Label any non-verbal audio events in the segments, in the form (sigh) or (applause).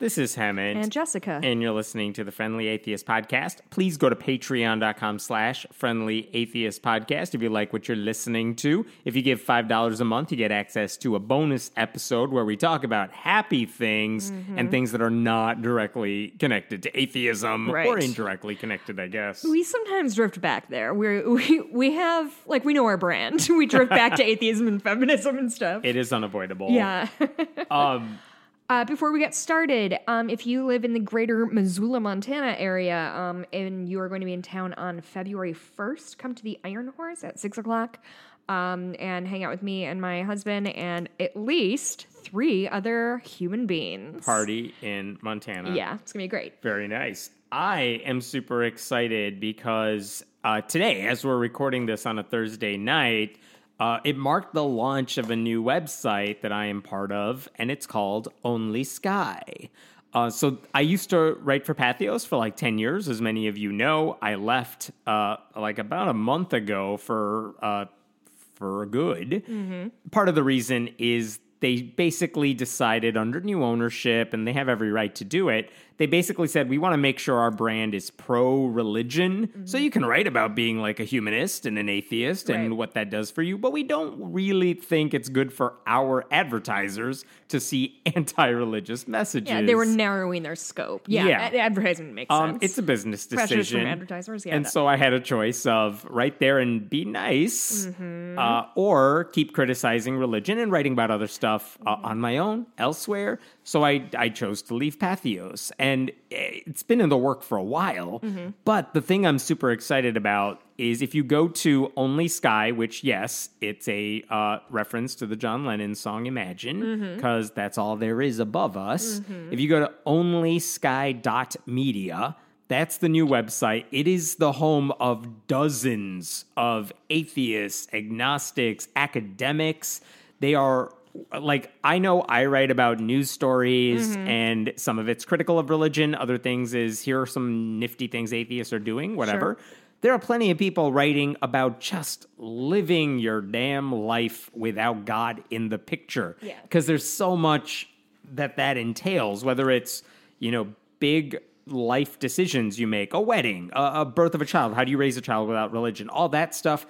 This is Hemant. And Jessica. And you're listening to the Friendly Atheist Podcast. Please go to patreon.com slash friendly atheist podcast if you like what you're listening to. If you give $5 a month, you get access to a bonus episode where we talk about happy things Mm-hmm. and things that are not directly connected to atheism Right. or indirectly connected, I guess. we sometimes drift back there. We're, (laughs) we we have like we know our brand. (laughs) We drift back to (laughs) atheism and feminism and stuff. It is unavoidable. yeah. Um, Uh, before we get started, um, if you live in the greater Missoula, Montana area, um, and you are going to be in town on February 1st, come to the Iron Horse at 6 o'clock um, and hang out with me and my husband and at least three other human beings. party in Montana. Yeah, it's going to be great. Very nice. I am super excited because uh, today, as we're recording this on a Thursday night, uh, it marked the launch of a new website that I am part of, and it's called Only Sky. Uh, so I used to write for Patheos for like 10 years, as many of you know. I left uh, like about a month ago for uh, for good. Part of the reason is they basically decided under new ownership, and they have every right to do it. They basically said, we want to make sure our brand is pro religion. So you can write about being like a humanist and an atheist and Right. what that does for you, but we don't really think it's good for our advertisers to see (laughs) anti religious messages. Yeah, they were narrowing their scope. Yeah, Yeah. ad- advertising makes Um, sense. it's a business Pressures decision. from advertisers, yeah, and that- so I had a choice of right there and be nice, Mm-hmm. uh, or keep criticizing religion and writing about other stuff uh, Mm-hmm. on my own elsewhere. So I I chose to leave Patheos, and it's been in the work for a while. Mm-hmm. But the thing I'm super excited about is if you go to Only Sky, which yes, it's a uh, reference to the John Lennon song Imagine, Mm-hmm. because that's all there is above us. If you go to onlysky.media, that's the new website. It is the home of dozens of atheists, agnostics, academics. They are like, I know I write about news stories mm-hmm. and some of it's critical of religion. Other things is here are some nifty things atheists are doing, whatever. There are plenty of people writing about just living your damn life without God in the picture. Yeah. Because there's so much that that entails, whether it's, you know, big life decisions you make, a wedding, a, a birth of a child, how do you raise a child without religion, all that stuff.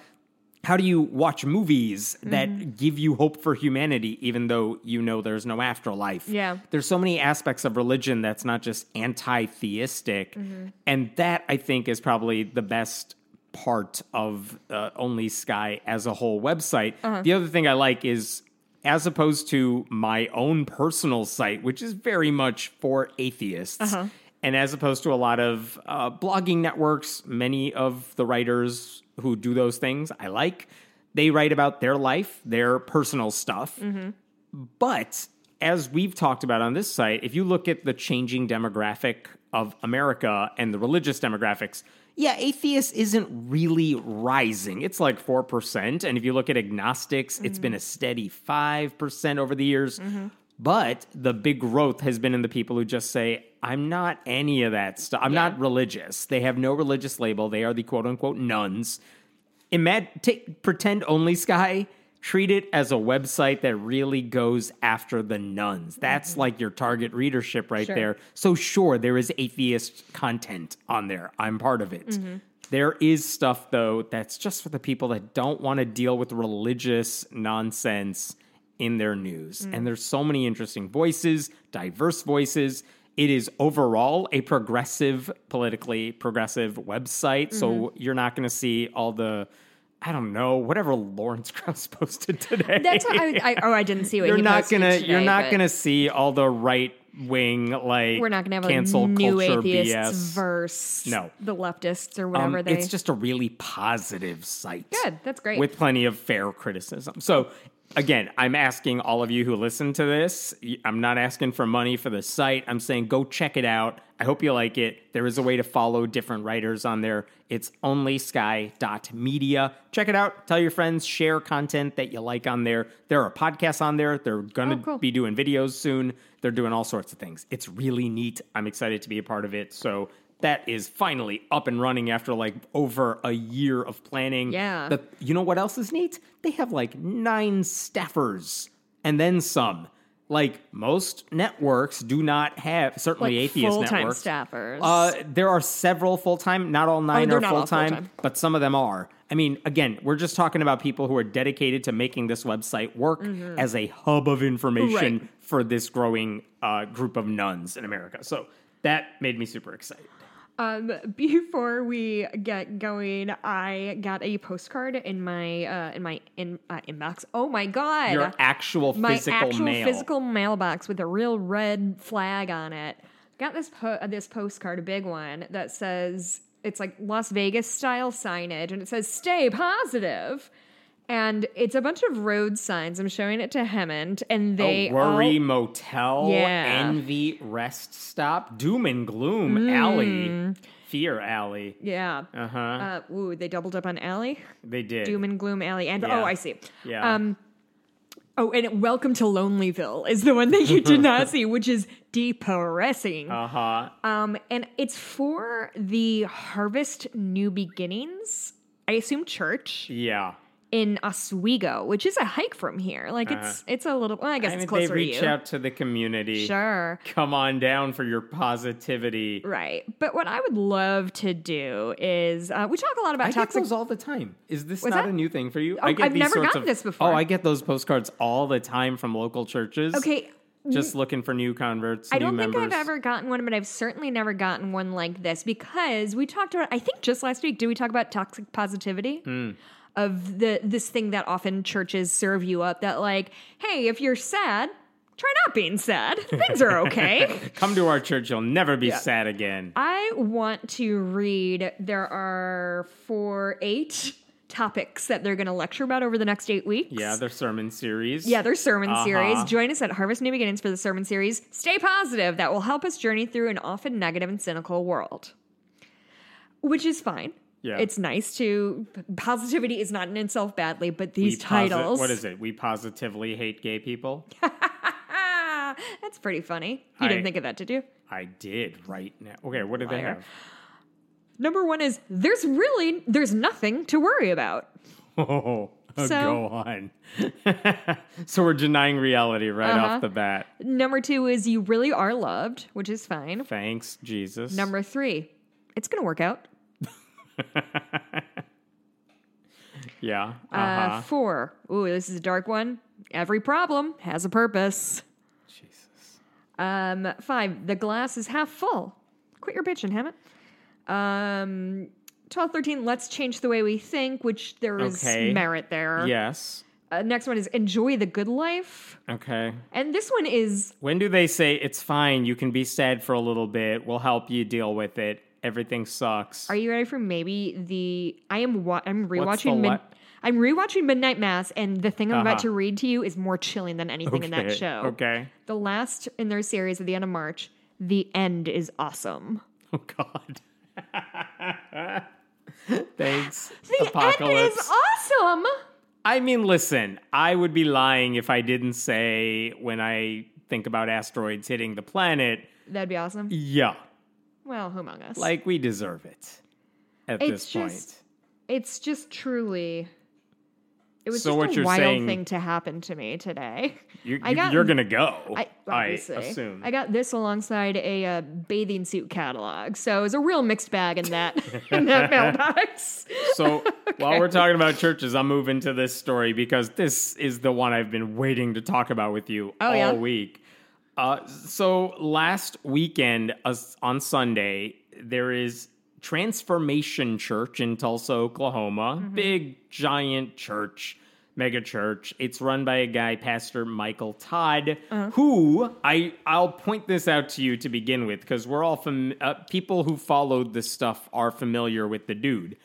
How do you watch movies that Mm-hmm. give you hope for humanity, even though you know there's no afterlife? Yeah. There's so many aspects of religion that's not just anti theistic. Mm-hmm. And that, I think, is probably the best part of uh, Only Sky as a whole website. Uh-huh. The other thing I like is, as opposed to my own personal site, which is very much for atheists, Uh-huh. and as opposed to a lot of uh, blogging networks, many of the writers who do those things I like, they write about their life, their personal stuff. But as we've talked about on this site, if you look at the changing demographic of America and the religious demographics, yeah, atheist isn't really rising. It's like 4%. And if you look at agnostics, it's been a steady 5% over the years. But the big growth has been in the people who just say, I'm not any of that stuff. I'm not religious. They have no religious label. They are the quote unquote nones. Imag- take, pretend Only Sky, treat it as a website that really goes after the nones. That's mm-hmm. like your target readership right Sure. there. So, sure, there is atheist content on there. I'm part of it. Mm-hmm. There is stuff, though, that's just for the people that don't want to deal with religious nonsense in their news. And mm. there's so many interesting voices, diverse voices. It is overall a progressive, politically progressive website. So you're not going to see all the, I don't know, whatever Lawrence (laughs) Krauss posted today. That's what I, I. Oh, I didn't see what you're he not gonna today, you're not gonna see all the right wing like We're not gonna have cancel a new culture atheists BS. verse. No. the leftists or Um, whatever they. It's just a really positive site. Good, that's great. With plenty of fair criticism. So, again, I'm asking all of you who listen to this, I'm not asking for money for the site. I'm saying go check it out. I hope you like it. There is a way to follow different writers on there. It's onlysky.media. Check it out. Tell your friends, share content that you like on there. There are podcasts on there. They're going to Oh, cool. be doing videos soon. They're doing all sorts of things. It's really neat. I'm excited to be a part of it. So, that is finally up and running after like over a year of planning. Yeah. The, you know what else is neat? They have like nine staffers and then some. Like most networks do not have certainly Like atheist full-time networks. staffers. Uh, there are several full time. Not all nine they're are full time, full-time. but some of them are. I mean, again, we're just talking about people who are dedicated to making this website work as a hub of information Mm-hmm. Right. for this growing uh, group of nones in America. So that made me super excited. Um, (laughs) before we get going, I got a postcard in my uh, in my in uh, inbox. Oh my god! Your actual my physical actual mail. physical mailbox with a real red flag on it. Got this po- uh, this postcard, a big one that says it's like Las Vegas style signage, and it says "Stay positive." And it's a bunch of road signs. I'm showing it to Hemant, and they Oh, Worry all, Motel, Yeah. Envy Rest Stop, Doom and Gloom Alley, Fear Alley. yeah. Uh huh. Uh, ooh, they doubled up on Alley. they did. Doom and Gloom Alley, and Yeah. oh, I see. Yeah. Um, oh, and Welcome to Lonelyville is the one that you did (laughs) not see, which is depressing. uh huh. Um, and it's for the Harvest New Beginnings. I assume church Yeah. In Oswego, which is a hike from here. Like it's it's a little. Well, I guess Uh-huh. I it's mean, they reach to out to the community. Sure. Come on down for your positivity. Right. But what I would love to do is uh, we talk a lot about I toxic all the time. Is this What's not that? a new thing for you? Oh, I get I've these never sorts gotten of, this before. Oh, I get those postcards all the time from local churches. Okay, Just looking for new converts, I new don't think members. I've ever gotten one, but I've certainly never gotten one like this because we talked about. I think just last week, did we talk about toxic positivity? Hmm. Of the this thing that often churches serve you up that like, hey, if you're sad, try not being sad. (laughs) Things are okay. Come to our church, you'll never be sad again. I want to read. There are four, eight topics that they're going to lecture about over the next eight weeks. Yeah, their sermon series. Yeah, their sermon Uh-huh. series. Join us at Harvest New Beginnings for the sermon series. Stay positive. That will help us journey through an often negative and cynical world. Which is fine. Yeah. It's nice to positivity is not in itself badly, but We these posi- titles what is it? We positively hate gay people. (laughs) That's pretty funny. You I- didn't think of that, did you? I did right now. Okay, what do they have? Number one is there's really there's nothing to worry about. (laughs) Oh, So- go on. (laughs) so we're denying reality right Uh-huh. off the bat. Number two is you really are loved, which is fine. Thanks, Jesus. Number three, it's gonna work out. (laughs) yeah. Uh Uh, four, ooh, this is a dark one. Every problem has a purpose. Jesus. Um, five, the glass is half full. Quit your bitching, Hemant. Um, 12, 13, let's change the way we think, which there is Okay. merit there. Yes. Uh, next one is enjoy the good life. Okay. And this one is, When do they say it's fine? You can be sad for a little bit. We'll help you deal with it. Everything sucks. are you ready for maybe the, I am, wa- I'm rewatching, mid- what? I'm rewatching Midnight Mass, and the thing I'm about Uh-huh. to read to you is more chilling than anything in that show. Okay. The last in their series at the end of March, the end is awesome. Oh God. (laughs) Thanks. The Apocalypse. end is awesome. I mean, listen, I would be lying if I didn't say when I think about asteroids hitting the planet, That'd be awesome. yeah, Well, who among us? like we deserve it at It's this just- point. it's just truly. It was So just what a you're wild saying- thing to happen to me today. (laughs) You're, I got- you're gonna go. I, obviously, assume. I got this alongside a uh, bathing suit catalog, so it was a real mixed bag in that (laughs) in that (laughs) mailbox. so while we're talking about churches, I'm moving to this story because this is the one I've been waiting to talk about with you Oh, all yeah? week. Uh, so last weekend uh, on Sunday, there is Transformation Church in Tulsa, Oklahoma. Mm-hmm. Big, giant church, mega church. It's run by a guy, Pastor Michael Todd, Uh-huh. who I I'll point this out to you to begin with because we're all fam- uh, people who followed this stuff are familiar with the dude.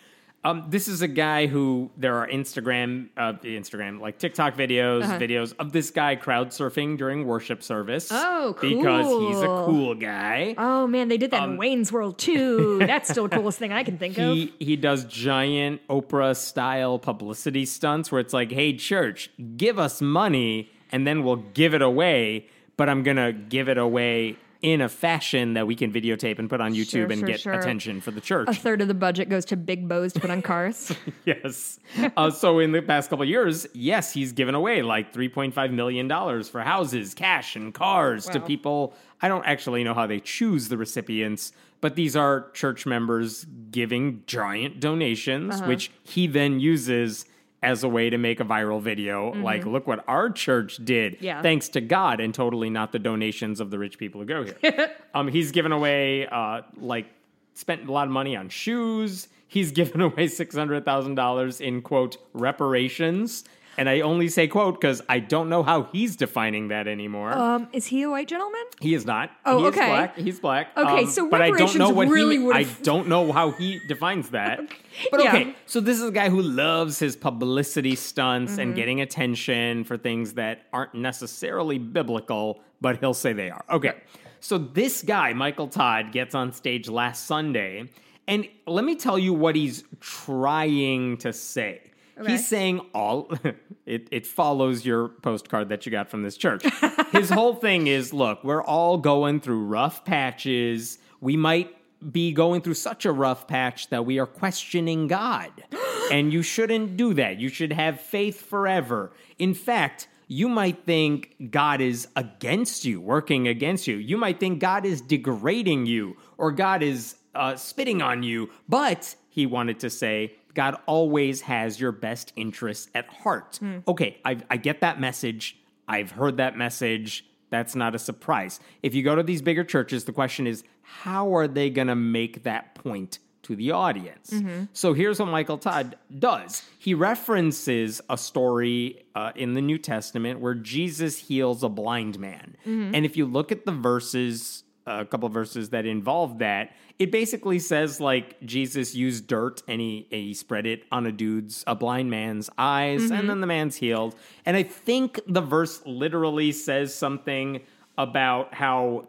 Um, this is a guy who there are Instagram, uh, Instagram like TikTok videos, Uh-huh. videos of this guy crowd surfing during worship service. Oh, Because he's a cool. cool guy. Oh man, they did that in Wayne's World too. (laughs) That's still the coolest thing I can think of. Um, He he does giant Oprah style publicity stunts where it's like, "Hey church, give us money and then we'll give it away, but I'm going to give it away in a fashion that we can videotape and put on YouTube Sure, and sure, get sure. attention for the church. A third of the budget goes to big bows to put on cars. (laughs) yes. Uh, so in the past couple of years, yes, he's given away like $3.5 million for houses, cash, and cars to people. I don't actually know how they choose the recipients, but these are church members giving giant donations, Uh-huh. which he then uses as a way to make a viral video. Like, look what our church did. Mm-hmm. Yeah. Thanks to God, and totally not the donations of the rich people who go here. (laughs) um, he's given away uh, like spent a lot of money on shoes. He's (laughs) given away six hundred thousand dollars in quote reparations, and I only say quote because I don't know how he's defining that anymore. um, is he a white gentleman? he is not. Oh, he is okay. black. He's black. Okay, Um, so but I don't know what really he. I don't know how he defines that. (laughs) But Yeah. okay, so this is a guy who loves his publicity stunts Mm-hmm. and getting attention for things that aren't necessarily biblical, but he'll say they are. Okay, so this guy, Michael Todd, gets on stage last Sunday, and let me tell you what he's trying to say. Okay. He's saying all (laughs) it, it follows your postcard that you got from this church. His whole (laughs) thing is look, we're all going through rough patches. We might be going through such a rough patch that we are questioning God. (gasps) and you shouldn't do that. You should have faith forever. In fact, you might think God is against you, working against you. You might think God is degrading you or God is uh, spitting on you. But he wanted to say, God always has your best interests at heart. Hmm. Okay, I, I get that message. I've heard that message. That's not a surprise. If you go to these bigger churches, the question is, how are they going to make that point to the audience? Mm-hmm. So here's what Michael Todd does he references a story uh, in the New Testament where Jesus heals a blind man. Mm-hmm. And if you look at the verses, a couple of verses that involve that, it basically says like Jesus used dirt and he, he spread it on a dude's, a blind man's eyes, and mm-hmm. then the man's healed. And I think the verse literally says something about how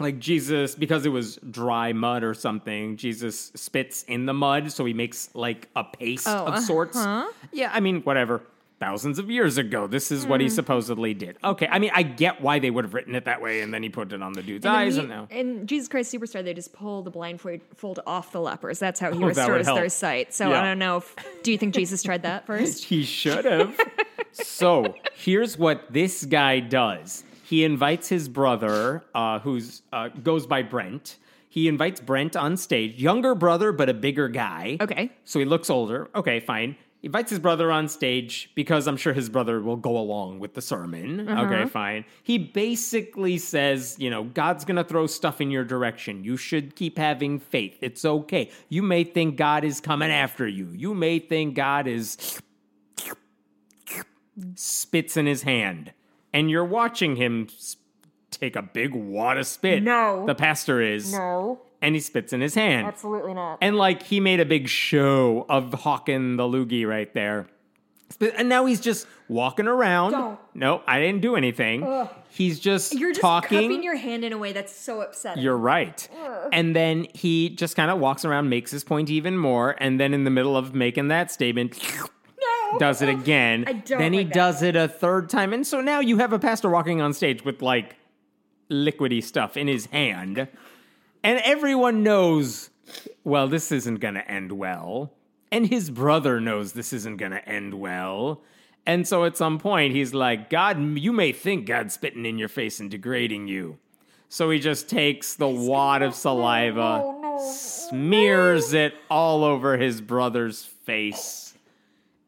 like Jesus, because it was dry mud or something, Jesus spits in the mud, so he makes like a paste Oh, of sorts. Uh-huh. Yeah, I mean, whatever. Thousands of years ago, this is what he Hmm. supposedly did. Okay, I mean, I get why they would have written it that way, and then he put it on the dude's And eyes, he- and now. in Jesus Christ Superstar, they just pull the blindfold off the lepers. That's how he Oh, restores their sight. So Yeah. I don't know. If, do you think Jesus tried that (laughs) first? He should have. so here's what this guy does. He invites his brother, uh, who's uh, goes by Brent. He invites Brent on stage, younger brother but a bigger guy. Okay. So he looks older. Okay, fine. He invites his brother on stage because I'm sure his brother will go along with the sermon. Okay, mm-hmm. fine. He basically says, you know, God's going to throw stuff in your direction. You should keep having faith. It's okay. You may think God is coming after you. You may think God is spits in his hand. And you're watching him take a big wad of spit. No. The pastor is. No, And he spits in his hand. absolutely not. And like he made a big show of hawking the loogie right there. And now he's just walking around. Don't. No, I didn't do anything. He's just You're just talking. cupping your hand in a way that's so upsetting. You're right. And then he just kind of walks around, makes his point even more, and then in the middle of making that statement, no. does it again. I don't then he like that. does it a third time. And so now you have a pastor walking on stage with like liquidy stuff in his hand. And everyone knows, well, this isn't going to end well. And his brother knows this isn't going to end well. And so at some point, he's like, God, you may think God's spitting in your face and degrading you. So he just takes the wad of saliva, smears it all over his brother's face.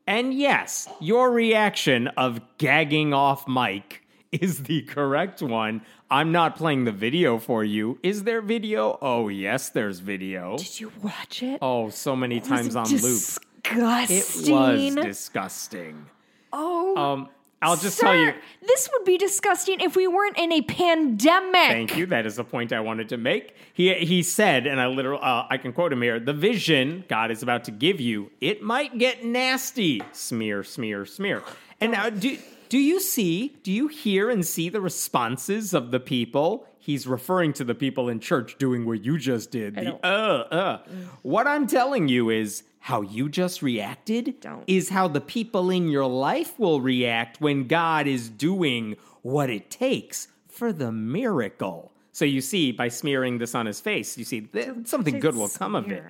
And yes, your reaction of gagging off Mike is the correct one. I'm not playing the video for you. Is there video? Oh, yes, there's video. Did you watch it? Oh, so many times on loop. It Disgusting. It was disgusting. oh, Um, I'll just sir, tell you. this would be disgusting if we weren't in a pandemic. Thank you. That is a point I wanted to make. He he said, and I literally uh, I can quote him here: "The vision God is about to give you, it might get nasty." Smear, smear, smear. And now, do do you see? Do you hear and see the responses of the people? He's referring to the people in church doing what you just did. The uh uh. What I'm telling you is. How you just reacted Don't. is how the people in your life will react when God is doing what it takes for the miracle. So you see, by smearing this on his face, you see that something good will come of it.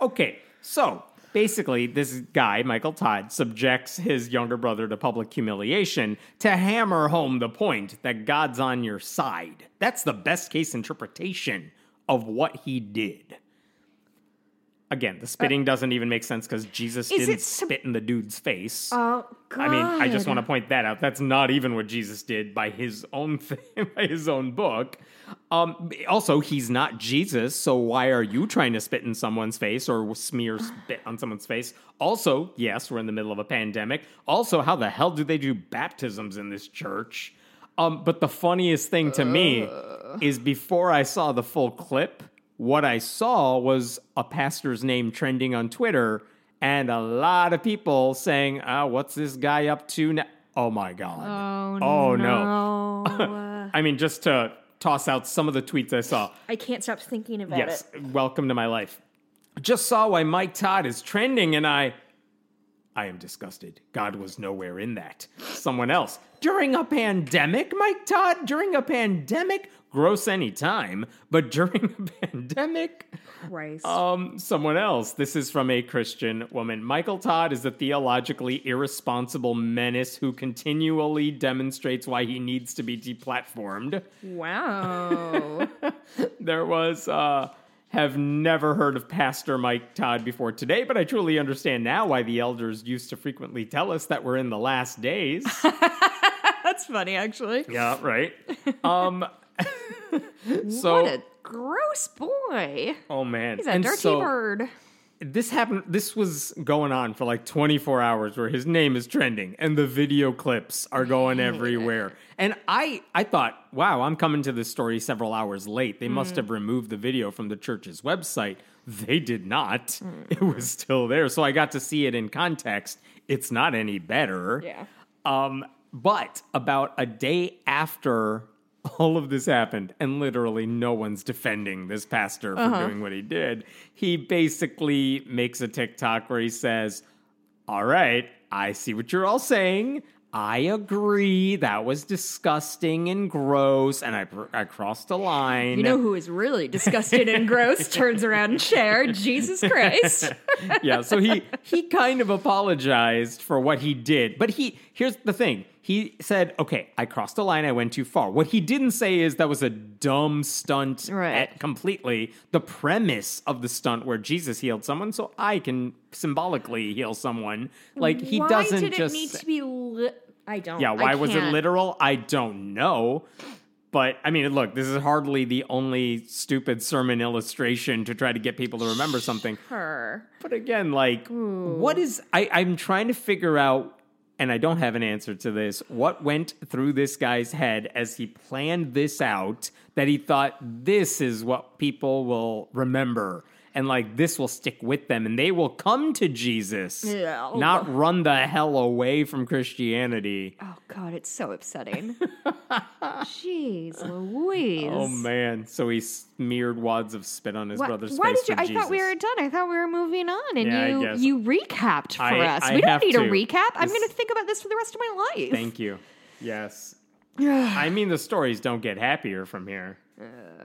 Okay, so basically, this guy, Michael Todd, subjects his younger brother to public humiliation to hammer home the point that God's on your side. That's the best case interpretation of what he did. Again, the spitting doesn't even make sense because Jesus Uh, didn't sub- spit in the dude's face. Oh God! I mean, I just want to point that out. That's not even what Jesus did by his own thing, (laughs) by his own book. Um, also, he's not Jesus, so why are you trying to spit in someone's face or smear spit on someone's face? Also, yes, we're in the middle of a pandemic. Also, how the hell do they do baptisms in this church? Um, but the funniest thing to me is before I saw the full clip, what I saw was a pastor's name trending on Twitter and a lot of people saying, ah, what's this guy up to now? Oh my God. Oh, no. no. (laughs) I mean, just to toss out some of the tweets I saw. I can't stop thinking about Yes, it. welcome to my life. Just saw why Mike Todd is trending, and I. I am disgusted. God was nowhere in that. Someone else. During a pandemic, Mike Todd? During a pandemic? Gross any time, but during a (laughs) pandemic? Christ. Um, someone else. This is from a Christian woman. Michael Todd is a theologically irresponsible menace who continually demonstrates why he needs to be deplatformed. wow. (laughs) There was uh have never heard of Pastor Mike Todd before today, but I truly understand now why the elders used to frequently tell us that we're in the last days. (laughs) That's funny, actually. yeah, right. (laughs) Um so what a gross boy. oh man. He's a And dirty so- bird. this happened this was going on for like 24 hours where his name is trending and the video clips are going everywhere. And i i thought wow i'm coming to this story several hours late. They must have removed the video from the church's website. They did not. It was still there. So i got to see it in context. It's not any better. Yeah. um, but about a day after all of this happened, and literally no one's defending this pastor for uh-huh. doing what he did, he basically makes a TikTok where he says, All right, I see what you're all saying. I agree. That was disgusting and gross, and I, I crossed a line. You know who is really disgusted and gross? (laughs) Turns around and shared. Jesus Christ. (laughs) yeah, so he he kind of apologized for what he did, but he here's the thing. He said, "Okay, I crossed the line. I went too far." What he didn't say is that was a dumb stunt Right. at completely. The premise of the stunt where Jesus healed someone, so I can symbolically heal someone. Like he Why doesn't did just it need to be li- I don't. yeah, why was it literal? I don't know. But I mean, look, this is hardly the only stupid sermon illustration to try to get people to remember something. Her. But again, like, what is? I, I'm trying to figure out, and I don't have an answer to this. What went through this guy's head as he planned this out? That he thought this is what people will remember, and like this will stick with them, and they will come to Jesus, Yeah. not run the hell away from Christianity. Oh God, it's so upsetting. (laughs) Jeez, Louise. Oh man! So he smeared wads of spit on his Why, brother's why face did you? I thought we were done. I thought we were moving on, and Yeah, you you recapped for I- us. I we don't need to. a recap. I'm going to think about this for the rest of my life. Thank you. Yes. (sighs) I mean, the stories don't get happier from here. (sighs)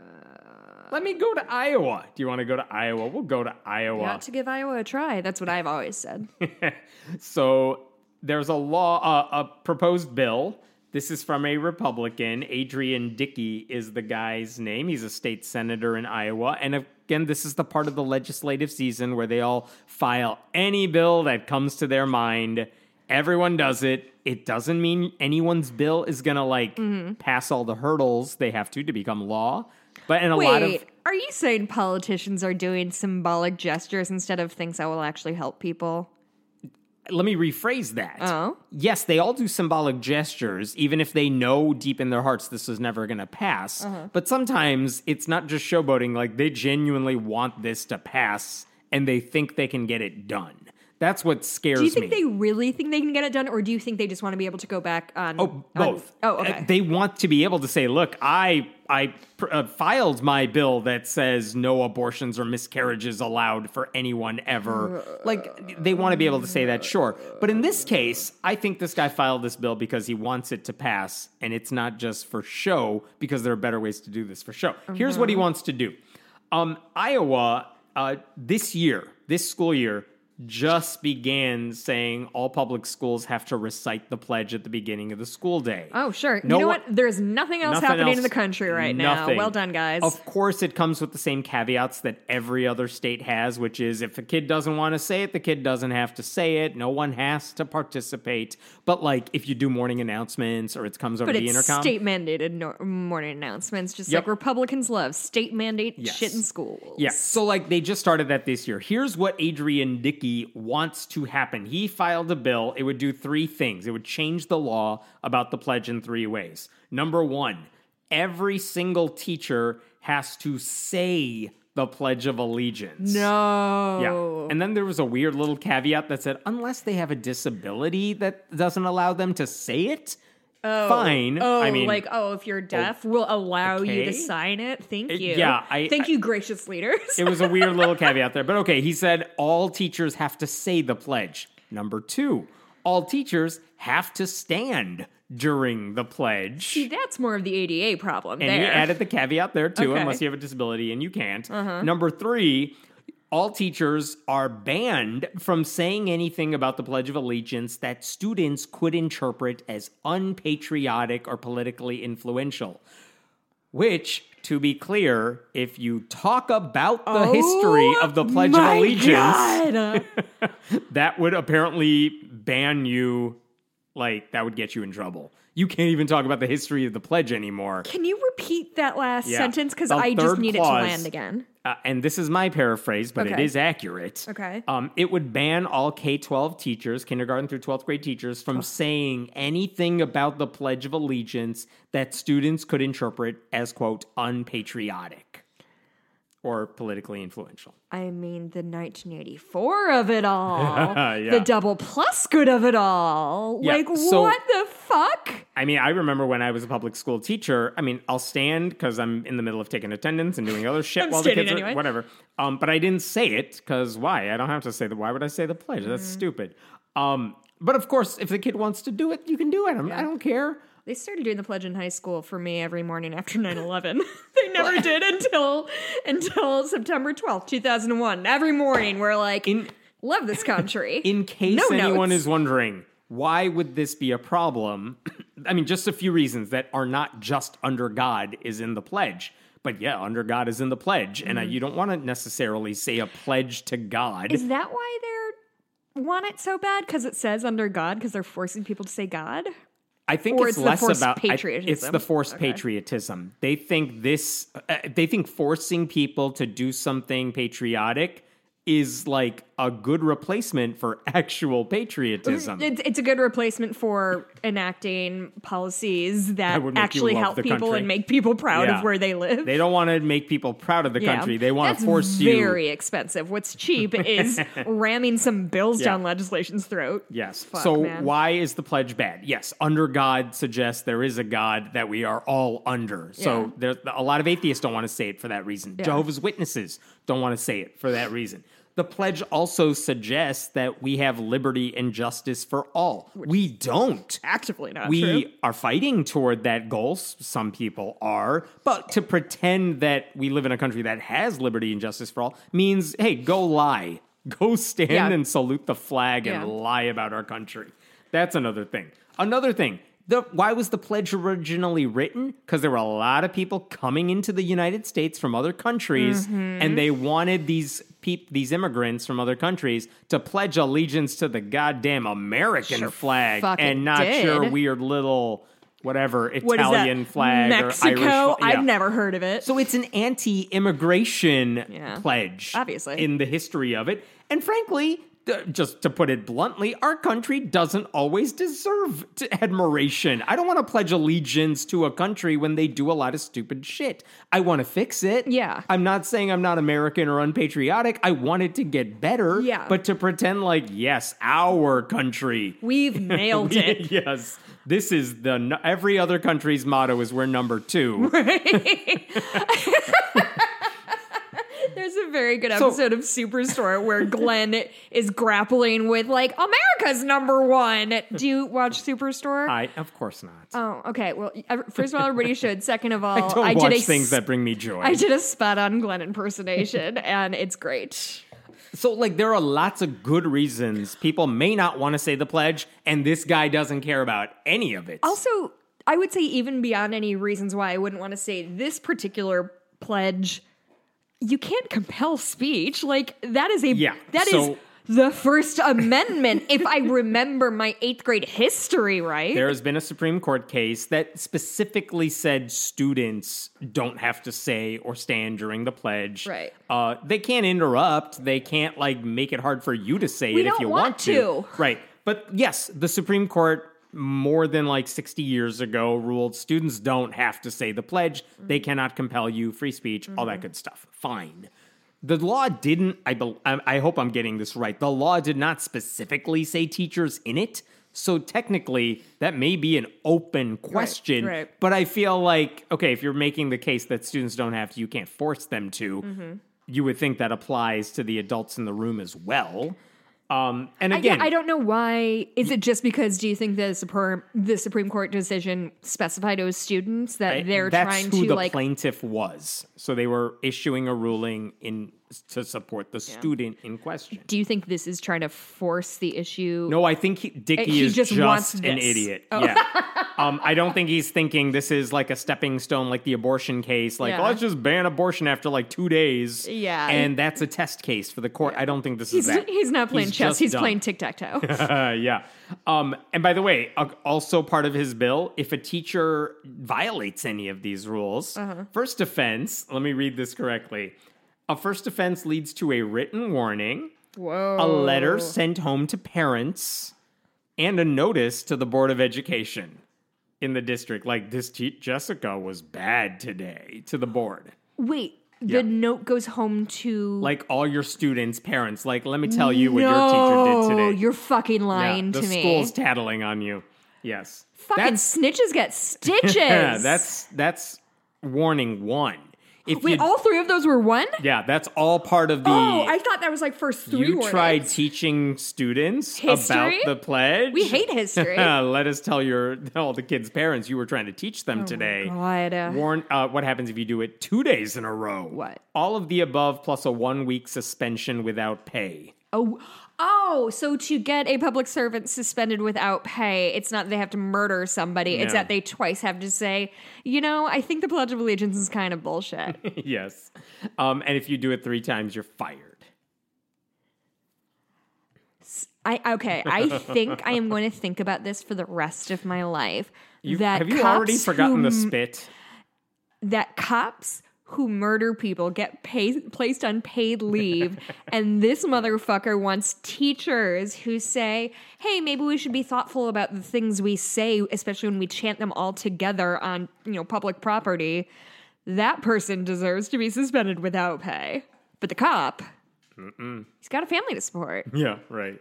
Let me go to Iowa. Do you want to go to Iowa? We'll go to Iowa. You got to give Iowa a try. That's what I've always said. (laughs) so there's a law, uh, a proposed bill. This is from a Republican. Adrian Dickey is the guy's name. He's a state senator in Iowa. And again, this is the part of the legislative season where they all file any bill that comes to their mind. Everyone does it. It doesn't mean anyone's bill is going to like pass all the hurdles they have to to become law. But in a lot of Wait, are you saying politicians are doing symbolic gestures instead of things that will actually help people? let me rephrase that. Oh. Yes, they all do symbolic gestures, even if they know deep in their hearts this is never going to pass. Uh-huh. But sometimes it's not just showboating, like they genuinely want this to pass and they think they can get it done. That's what scares me. Do you think me. they really think they can get it done, or do you think they just want to be able to go back on? Oh, on- both. oh, Uh, okay. They want to be able to say, "Look, I I pr- uh, filed my bill that says no abortions or miscarriages allowed for anyone ever." Like they want to be able to say that, sure. But in this case, I think this guy filed this bill because he wants it to pass, and it's not just for show because there are better ways to do this for show. Here's what he wants to do. Um, Iowa uh, this year, this school year, just began saying all public schools have to recite the pledge at the beginning of the school day. oh, sure. No you know one- what? There's nothing else Nothing happening else- in the country right now. Well done, guys. Of course, it comes with the same caveats that every other state has, which is if a kid doesn't want to say it, the kid doesn't have to say it. No one has to participate. But like if you do morning announcements or it comes over but the it's intercom, state mandated no- morning announcements, just Yep. like Republicans love state mandate Yes. shit in schools. Yeah. So like they just started that this year. Here's what Adrian Dickey wants to happen. He filed a bill. It would do three things. It would change the law about the pledge in three ways. Number one, every single teacher has to say the Pledge of Allegiance. No. Yeah. And then there was a weird little caveat that said, unless they have a disability that doesn't allow them to say it, fine. Oh, I mean, like oh, if you're deaf, we'll allow you to sign it. Thank you. yeah, I- thank I- you, gracious leaders. it was a weird (laughs) little caveat there. But okay, he said all teachers have to say the pledge. Number two, all teachers have to stand during the pledge. See, that's more of the ADA problem. and there. he added the caveat there too, Okay. Uh-huh. unless you have a disability and you can't. Number three, all teachers are banned from saying anything about the Pledge of Allegiance that students could interpret as unpatriotic or politically influential. Which, to be clear, if you talk about the oh history of the Pledge of Oh Allegiance, (laughs) that would apparently ban you. Like, that would get you in trouble. You can't even talk about the history of the pledge anymore. Can you repeat that last Yeah. sentence? Because I just need clause- it to land again. Uh, and this is my paraphrase, but it Okay. is accurate. Okay. Um, it would ban all K 12 teachers, kindergarten through 12th grade teachers, from saying anything about the Pledge of Allegiance that students could interpret as, quote, unpatriotic or politically influential. I mean, the 1984 of it all. (laughs) Yeah. The double plus good of it all. Yeah, Like, so- what the fuck? I mean, I remember when I was a public school teacher. I mean, I'll stand because I'm in the middle of taking attendance and doing other (laughs) shit while the kids anyway. are whatever. Um, but I didn't say it because why? I don't have to say the. Why would I say the pledge? That's Mm. stupid. Um, but of course, if the kid wants to do it, you can do it. I'm, I don't care. They started doing the pledge in high school for me every morning after (laughs) 9-11. (laughs) (laughs) they never did until until September 12th, 2001. Every morning we're like, In- love this country. In case No anyone notes. is wondering, why would this be a problem? (clears throat) I mean, just a few reasons that are not just under God is in the pledge. But yeah, under God is in the pledge. And uh, Mm-hmm. you don't want to necessarily say a pledge to God. Is that why they're want it so bad? Because it says under God, because they're forcing people to say God? I think it's, it's less about I- it's the forced Okay. patriotism. They think this. Uh, they think forcing people to do something patriotic is like a good replacement for (laughs) actual patriotism. It's, it's a good replacement for enacting policies that, That actually help people country. and make people proud Yeah. of where they live. They don't want to make people proud of the Yeah. country. They want That's to force you. very expensive. What's cheap is (laughs) ramming some bills Yeah. down legislation's throat. Yes. Fuck, so man. why is the pledge bad? Yes, under God suggests there is a God that we are all under. So Yeah. there's a lot of atheists don't want to say it for that reason. Jehovah's Witnesses don't want to say it for that reason. The pledge also suggests that we have liberty and justice for all. we don't. Actively not we true. are fighting toward that goal. Some people are, but to pretend that we live in a country that has liberty and justice for all means, hey, go lie, (laughs) go stand Yeah. and salute the flag and Yeah. lie about our country. That's another thing. Another thing. The, why was the pledge originally written? Because there were a lot of people coming into the United States from other countries, Mm-hmm. and they wanted these peop, these immigrants from other countries to pledge allegiance to the goddamn American Sure flag, and not your weird little whatever What Italian that? flag Mexico? or Irish. flag. Yeah. I've never heard of it. So it's an anti-immigration Yeah. pledge, Obviously. in the history of it. And frankly, Uh, just to put it bluntly, our country doesn't always deserve to admiration. I don't want to pledge allegiance to a country when they do a lot of stupid shit. I want to fix it. Yeah. I'm not saying I'm not American or unpatriotic. I want it to get better. Yeah. But to pretend like, yes, our country. We've (laughs) nailed it. yes. This is the every other country's motto is we're number two. (laughs) (laughs) There's a very good episode of Superstore where Glenn (laughs) is grappling with like America's number one. Do you watch Superstore? I, of course not. oh, okay. Well, first of all, everybody should. Second of (laughs) all, I don't did watch a things that bring me joy. I did a spot on Glenn impersonation, (laughs) and it's great. So, like, there are lots of good reasons people may not want to say the pledge, and this guy doesn't care about any of it. Also, I would say even beyond any reasons why I wouldn't want to say this particular pledge, you can't compel speech. Like that is a Yeah, that is so- the First Amendment. if I remember my eighth grade history right, there has been a Supreme Court case that specifically said students don't have to say or stand during the pledge. Right. Uh, they can't interrupt. They can't like make it hard for you to say We it if you want want to. to. Right. But yes, the Supreme Court more than like 60 years ago ruled students don't have to say the pledge. They cannot compel you free speech, all that good stuff. Fine. The law didn't I bel I hope I'm getting this right. The law did not specifically say teachers in it. So technically that may be an open question, right. but I feel like okay, if you're making the case that students don't have to, you can't force them to. Mm-hmm. You would think that applies to the adults in the room as well. Um, and I- again, yeah, I don't know why. Is it just because do you think the Supreme the Supreme Court decision specified was students that I- they're that's trying who to the like? plaintiff was. So they were issuing a ruling in to support the student in question. do you think this is trying to force the issue? No, I think he, Dickey He is just just, an this. Oh. idiot. Yeah. um, I don't think he's thinking this is like a stepping stone, like the abortion case. Like, Yeah. oh, let's just ban abortion after like two days. Yeah. And that's a test case for the court. I don't think this He's, is that. he's not playing chess. He's dumb. playing tic tac toe. Uh, (laughs) yeah. Um, and by the way, uh, also part of his bill, if a teacher violates any of these rules, Uh-huh. first offense, let me read this correctly. A first offense leads to a written warning, Whoa. a letter sent home to parents, and a notice to the Board of Education in the district. Like, this te- Jessica was bad today to the board. Wait, Yeah. the note goes home to Like, all your students' parents, like, let me tell you what your teacher did today. You're fucking Yeah, lying the to me. The school's tattling on you. Yes. fucking That's snitches get (laughs) stitches. yeah, that's that's warning one. If Wait, all three of those were one? yeah, that's all part of the. Oh, I thought that was like first three. you tried teaching students History? about the pledge. We hate history. (laughs) Let us tell your all the kids' parents you were trying to teach them today. Oh God. Warn. Uh, what happens if you do it two days in a row? What? All of the above plus a one week suspension without pay. Oh, oh, so to get a public servant suspended without pay, it's not that they have to murder somebody. It's that they twice have to say, you know, I think the Pledge of Allegiance is kind of bullshit. (laughs) yes. Um, and if you do it three times, you're fired. I okay. I think I am going to think about this for the rest of my life. You, that have you already forgotten the spit? that cops who murder people get pay, placed on paid leave, (laughs) and this motherfucker wants teachers who say, "Hey, maybe we should be thoughtful about the things we say, especially when we chant them all together on you know public property." That person deserves to be suspended without pay, but the cop, he's got a family to support. Yeah, right.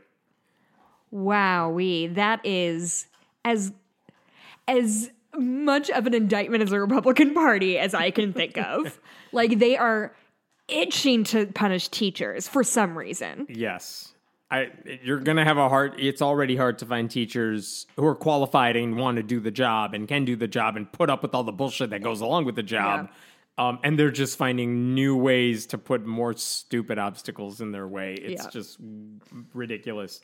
Wowee, that is as as much of an indictment as the Republican Party as I can think of. (laughs) like they are itching to punish teachers for some reason. Yes. I, you're going to have a hard it's already hard to find teachers who are qualified and want to do the job and can do the job and put up with all the bullshit that goes along with the job. Um, and they're just finding new ways to put more stupid obstacles in their way. It's Yeah. just ridiculous.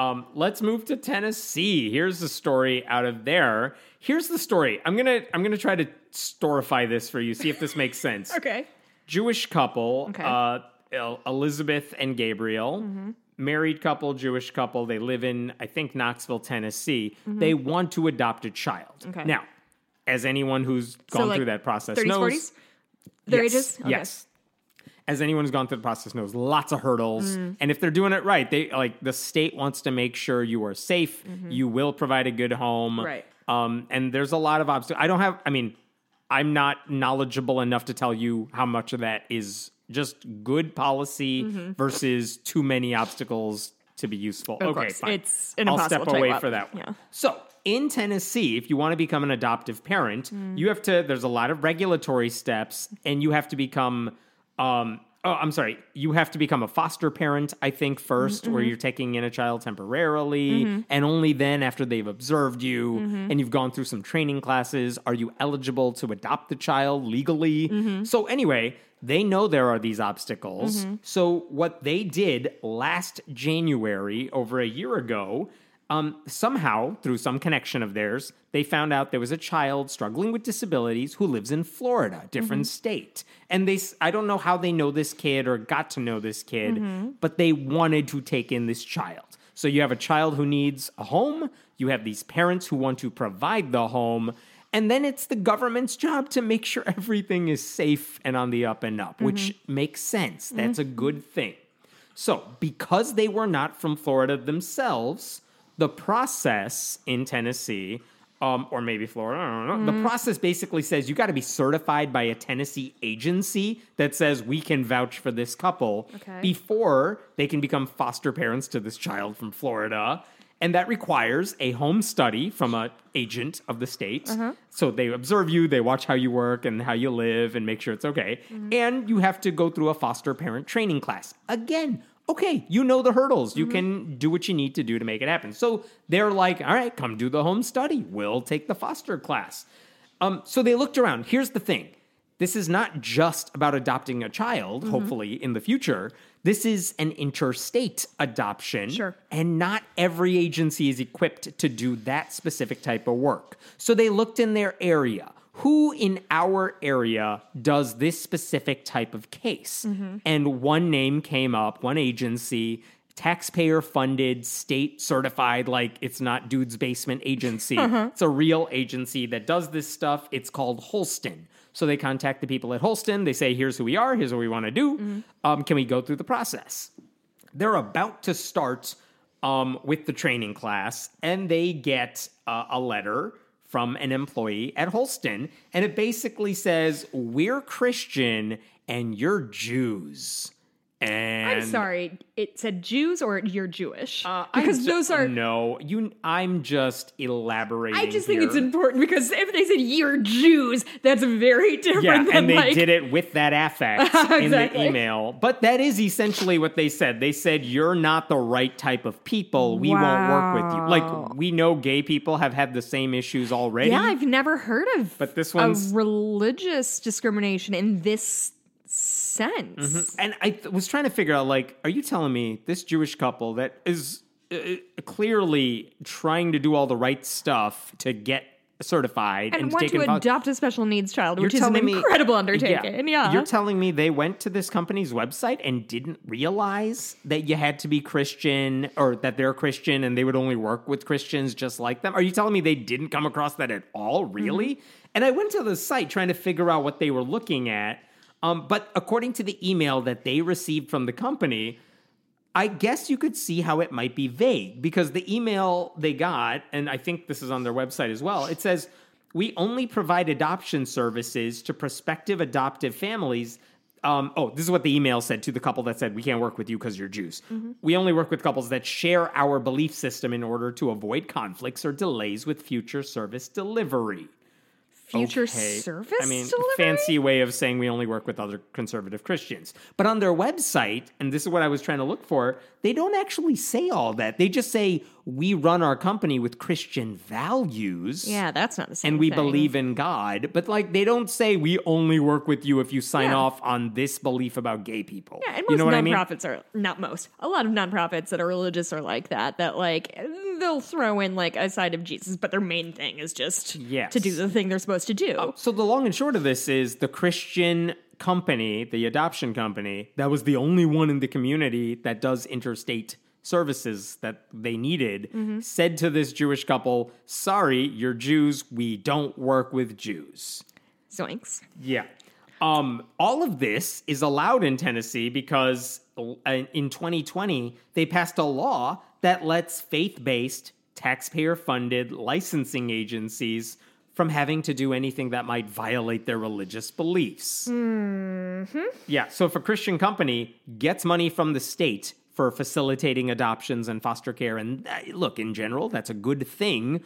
Um, let's move to Tennessee. Here's the story out of there. Here's the story. I'm gonna I'm gonna try to storify this for you. See if this makes sense. (laughs) Okay. Jewish couple, Okay. uh, Elizabeth and Gabriel, married couple, Jewish couple. They live in, I think, Knoxville, Tennessee. They want to adopt a child. Okay. Now, as anyone who's gone like through that process 30s, knows, 40s? Their yes, ages? Okay. yes. As anyone who's gone through the process knows, lots of hurdles. And if they're doing it right, they like the state wants to make sure you are safe. You will provide a good home. Right. Um, and there's a lot of obstacles. I don't have. I mean, I'm not knowledgeable enough to tell you how much of that is just good policy versus too many obstacles to be useful. Of okay, course, fine. it's an I'll step away for that one. Yeah. So in Tennessee, if you want to become an adoptive parent, Mm. you have to. There's a lot of regulatory steps, and you have to become. Um, oh, I'm sorry. You have to become a foster parent, I think, 1st Mm-hmm. where you're taking in a child temporarily, and only then, after they've observed you Mm-hmm. and you've gone through some training classes, are you eligible to adopt the child legally. Mm-hmm. So anyway. They know there are these obstacles. So, what they did last January, over a year ago, um, somehow, through some connection of theirs, they found out there was a child struggling with disabilities who lives in Florida, different mm-hmm. state. And they, I don't know how they know this kid or got to know this kid, mm-hmm. but they wanted to take in this child. So you have a child who needs a home, you have these parents who want to provide the home, and then it's the government's job to make sure (laughs) everything is safe and on the up and up, which mm-hmm. makes sense. That's a good thing. So, because they were not from Florida themselves, the process in Tennessee, um, or maybe Florida, I don't know, the mm-hmm. process basically says you got to be certified by a Tennessee agency that says we can vouch for this couple Okay. before they can become foster parents to this child from Florida. And that requires a home study from an agent of the state. Uh-huh. So they observe you, they watch how you work and how you live and make sure it's okay. Mm-hmm. And you have to go through a foster parent training class. Again, okay, you know the hurdles. You can do what you need to do to make it happen. So they're like, all right, come do the home study. We'll take the foster class. Um, so they looked around. Here's the thing this is not just about adopting a child, hopefully, in the future. This is an interstate adoption. Sure. And not every agency is equipped to do that specific type of work. So they looked in their area. Who in our area does this specific type of case? And one name came up, one agency, taxpayer funded, state certified, like it's not Dude's Basement Agency. (laughs) It's a real agency that does this stuff. It's called Holston. So they contact the people at Holston. They say, here's who we are, here's what we want to do. Um, can we go through the process? they're about to start um, with the training class, and they get uh, a letter from an employee at Holston, and it basically says, "We're Christian and you're Jews." And I'm sorry. It said Jews or you're Jewish Uh, because those are. no. You, I'm just elaborating. I just think it's important because if they said you're Jews, that's very different Yeah, than and they like. did it with that affect (laughs) in the email. But that is essentially what they said. They said, You're not the right type of people. We won't work with you. Like, we know gay people have had the same issues already. Yeah, I've never heard of But this one's- religious discrimination in this sense. Mm-hmm. And I th- was trying to figure out, like, are you telling me this Jewish couple that is uh, clearly trying to do all the right stuff to get certified And and, want to adopt a special needs child, You're which is an telling me- incredible undertaking. Yeah. You're telling me they went to this company's website and didn't realize that you had to be Christian or that they're Christian and they would only work with Christians just like them? Are you telling me they didn't come across that at all? Really? Mm-hmm. And I went to the site trying to figure out what they were looking at. Um, but according to the email that they received from the company, I guess you could see how it might be vague because the email they got, and I think this is on their website as well, it says, We only provide adoption services to prospective adoptive families. Um, oh, this is what the email said to the couple that said, We can't work with you because you're Jews. We only work with couples that share our belief system in order to avoid conflicts or delays with future service delivery. Future Okay. service I mean, delivery? fancy way of saying we only work with other conservative Christians. But on their website, and this is what I was trying to look for, they don't actually say all that. They just say we run our company with Christian values. Yeah, that's not the same. And we thing. believe in God, but like they don't say we only work with you if you sign Yeah. off on this belief about gay people. Yeah, and you most know what I mean? nonprofits are not most. A lot of nonprofits that are religious are like that. That like they'll throw in like a side of Jesus, but their main thing is just Yes. to do the thing they're supposed to do. So the long and short of this is the Christian company, the adoption company, that was the only one in the community that does interstate services that they needed, Mm-hmm. said to this Jewish couple, "Sorry, you're Jews. We don't work with Jews." Zoinks. Yeah. Um, all of this is allowed in Tennessee because uh, in 2020 they passed a law that lets faith-based, taxpayer-funded licensing agencies from having to do anything that might violate their religious beliefs. Yeah, so if a Christian company gets money from the state for facilitating adoptions and foster care, and uh, look, in general, that's a good thing.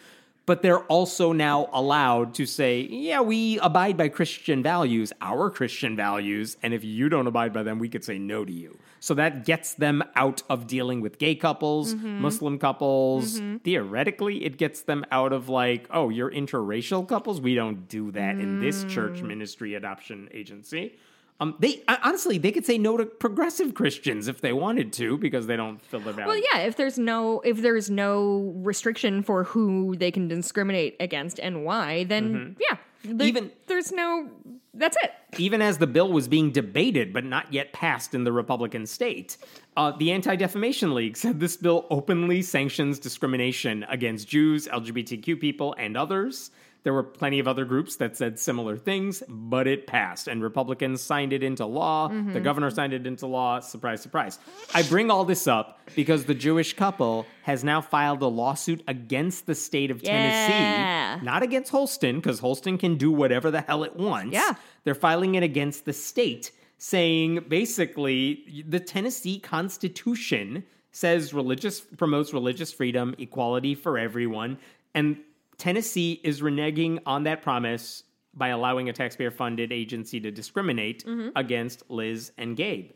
But they're also now allowed to say, yeah, we abide by Christian values, our Christian values, and if you don't abide by them, we could say no to you. So that gets them out of dealing with gay couples, mm-hmm. Muslim couples. Mm-hmm. Theoretically, it gets them out of like, oh, you're interracial couples. We don't do that in this church mm. ministry adoption agency. Um, they honestly they could say no to progressive Christians if they wanted to because they don't fill their Well, yeah, if there's no if there's no restriction for who they can discriminate against and why, then mm-hmm. yeah, there- Even- there's no that's it. Even as the bill was being debated but not yet passed in the Republican state, uh, the Anti Defamation League said this bill openly sanctions discrimination against Jews, LGBTQ people, and others. There were plenty of other groups that said similar things, but it passed, and Republicans signed it into law. The mm-hmm. governor signed it into law. Surprise, surprise. I bring all this up because the Jewish couple has now filed a lawsuit against the state of Yeah. Tennessee, not against Holston, because Holston can do whatever the hell it wants. Yeah. They're filing it against the state, saying basically the Tennessee Constitution says religious promotes religious freedom, equality for everyone, and Tennessee is reneging on that promise by allowing a taxpayer-funded agency to discriminate against Liz and Gabe.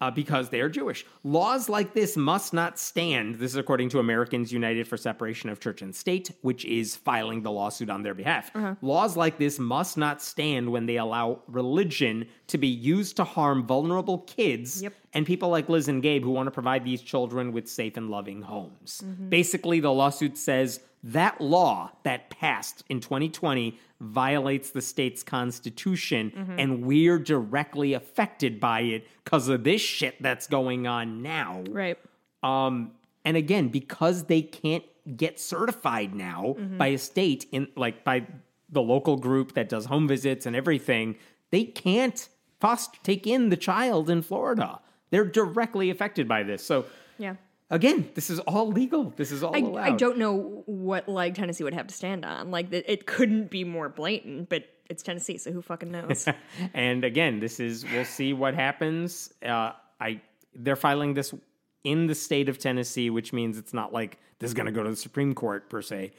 Uh, because they are Jewish. Laws like this must not stand. This is according to Americans United for Separation of Church and State, which is filing the lawsuit on their behalf. Laws like this must not stand when they allow religion to be used to harm vulnerable kids Yep. And people like Liz and Gabe who want to provide these children with safe and loving homes. Mm-hmm. Mm-hmm. Basically, the lawsuit says that law that passed in 2020 violates the state's constitution, mm-hmm. and we're directly affected by it because of this shit that's going on now. Right. Um, and again, because they can't get certified now by a state in like by the local group that does home visits and everything, they can't foster take in the child in Florida. They're directly affected by this. So Yeah. again, this is all legal. This is all I, allowed. I don't know what leg Tennessee would have to stand on. Like it, it couldn't be more blatant, but it's Tennessee, so who fucking knows? (laughs) and again, this is we'll see what happens. Uh, I they're filing this in the state of Tennessee, which means it's not like this is going to go to the Supreme Court per se,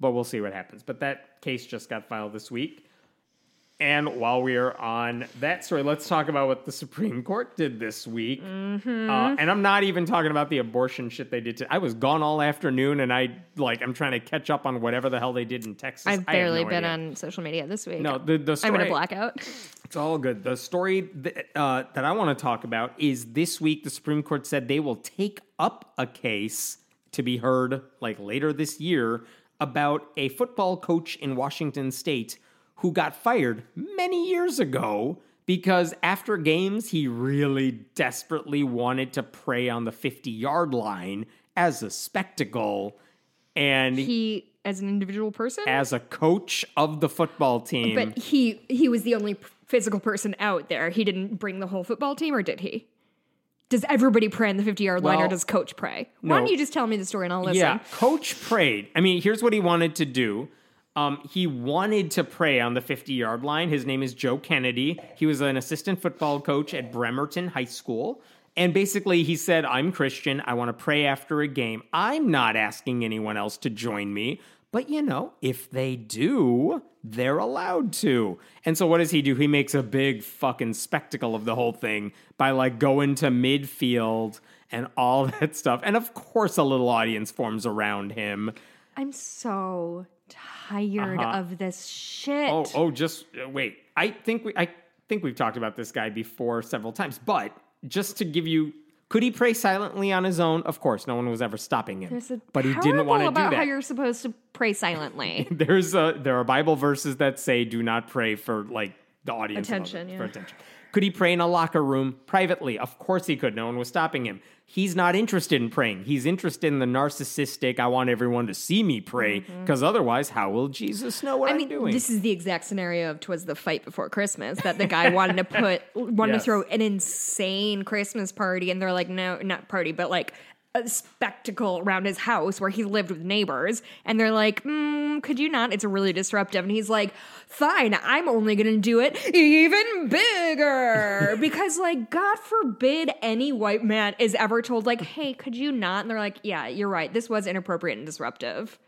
but we'll see what happens. But that case just got filed this week. And while we are on that story, let's talk about what the Supreme Court did this week. Uh, and I'm not even talking about the abortion shit they did. To, I was gone all afternoon, and I like I'm trying to catch up on whatever the hell they did in Texas. I've barely no been idea. on social media this week. No, the the I'm in a blackout. it's all good. The story th- uh, that I want to talk about is this week the Supreme Court said they will take up a case to be heard like later this year about a football coach in Washington state who got fired many years ago because after games he really desperately wanted to pray on the 50 yard line as a spectacle and He, as an individual person, as a coach of the football team but he he was the only physical person out there. He didn't bring the whole football team, or did he? Does everybody pray on the 50 yard line, or does coach pray? Why no. don't you just tell me the story and I'll listen? Yeah, coach prayed. I mean, here's what he wanted to do. Um, he wanted to pray on the 50 yard line. His name is Joe Kennedy. He was an assistant football coach at Bremerton High School. And basically, he said, I'm Christian. I want to pray after a game. I'm not asking anyone else to join me. But you know, if they do, they're allowed to. And so what does he do? He makes a big fucking spectacle of the whole thing by like going to midfield and all (laughs) that stuff. And of course, a little audience forms around him. I'm so tired Uh-huh. of this shit. Oh, oh, just uh, wait. I think we, I think we've talked about this guy before several times. But just to give you, could he pray silently on his own? Of course, no one was ever stopping him. But he didn't want to do about that. how you're supposed to pray silently. (laughs) There's a there are Bible verses that say do not pray for like the audience Attention, yeah. for attention. Could he pray in a locker room privately? Of course he could. No one was stopping him. He's not interested in praying. He's interested in the narcissistic, I want everyone to see me pray, mm-hmm. because otherwise, how will Jesus know what I am mean, doing? this is the exact scenario of "Twas the Fight Before Christmas" that the guy wanted to put wanted Yes. to throw an insane Christmas party, and they're like, no, not party, but like spectacle around his house where he lived with neighbors, and they're like, mm, could you not? It's really disruptive, and he's like, fine, I'm only gonna do it even bigger (laughs) because, like, God forbid any white man is ever told like, hey, could you not? And they're like, yeah, you're right, this was inappropriate and disruptive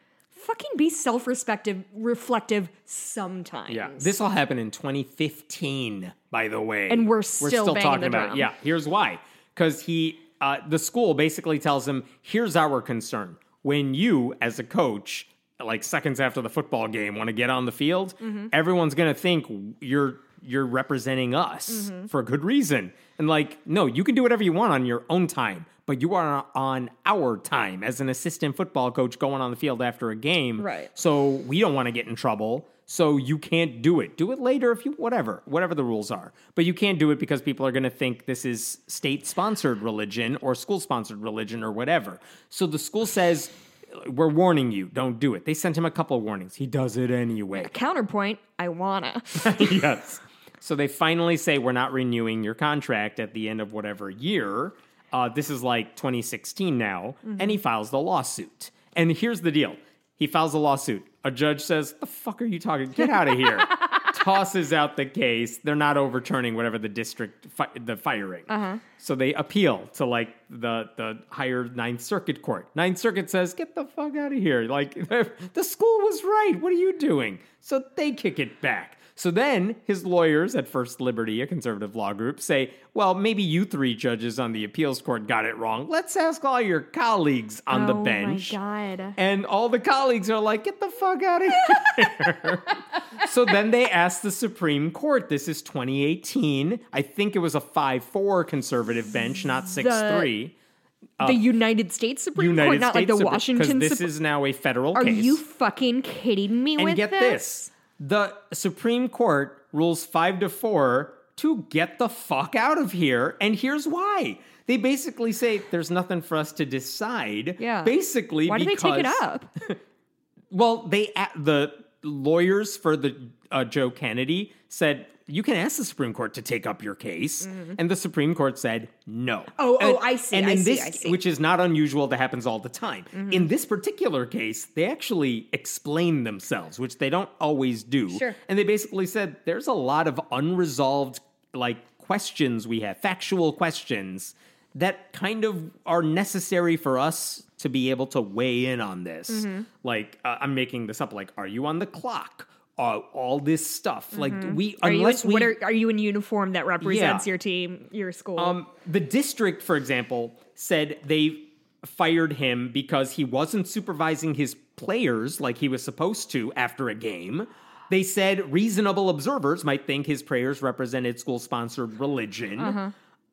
fucking be self-respective reflective sometimes Yeah, this all happened in 2015, by the way, And we're still banging talking the about. It. Yeah, here's why: because he, uh, the school basically tells him, "Here's our concern: when you, as a coach, like seconds after the football game, want to get on the field, Mm-hmm. everyone's gonna think you're you're representing us Mm-hmm. for a good reason, and like, no, you can do whatever you want on your own time." But you are on our time as an assistant football coach going on the field after a game. Right. So we don't want to get in trouble. So you can't do it. Do it later if you whatever, whatever the rules are. But you can't do it because people are going to think this is state sponsored religion or school sponsored religion or whatever. So the school says we're warning you, don't do it. They sent him a couple of warnings. He does it anyway. counterpoint i wanna (laughs) (laughs) yes. So they finally say we're not renewing your contract at the end of whatever year. Uh, this is like 2016 now, and he files the lawsuit. And here's the deal: he files a lawsuit. A judge says, "The fuck are you talking? Get out of here!" (laughs) Tosses out the case. They're not overturning whatever the district fi- the firing. Uh-huh. So they appeal to like the the higher Ninth Circuit Court. Ninth Circuit says, "Get the fuck out of here!" Like (laughs) the school was right. What are you doing? So they kick it back. So then his lawyers at First Liberty, a conservative law group, say, well, maybe you three judges on the appeals court got it wrong. Let's ask all your colleagues on the oh bench. my god And all the colleagues are like, get the fuck out of here. (laughs) so then they asked the Supreme Court. This is 2018. I think it was a 5 4 conservative bench, not 6 3. the united states supreme uh, United court not like the Supreme- washington this Sup- is now a federal are case. you fucking kidding me and with get this. The Supreme Court rules 5 to 4 to get the fuck out of here. And here's why. They basically say there's nothing for us to decide. yeah Basically, why do they take it because- up (laughs) Well, they the lawyers for the uh, Joe Kennedy said you can ask the Supreme Court to take up your case, and the Supreme Court said no. Mm-hmm. Oh, oh, I see, And I in see, this. Mm-hmm. which is not unusual, that happens all the time. In this particular case, they actually explain themselves, which they don't always do. Sure. And they basically said there's a lot of unresolved like questions we have, factual questions that kind of are necessary for us to be able to weigh in on this. Mm-hmm. Like uh, I'm making this up. Like, are you on the clock? Uh, all this stuff. Like we Mm-hmm. are unless in, we what are, are you in uniform that represents Yeah. your team your school um, the district, for example, said they fired him because he wasn't supervising his players like he was supposed to after a game. They said reasonable observers might think his prayers represented school sponsored religion. Uh-huh.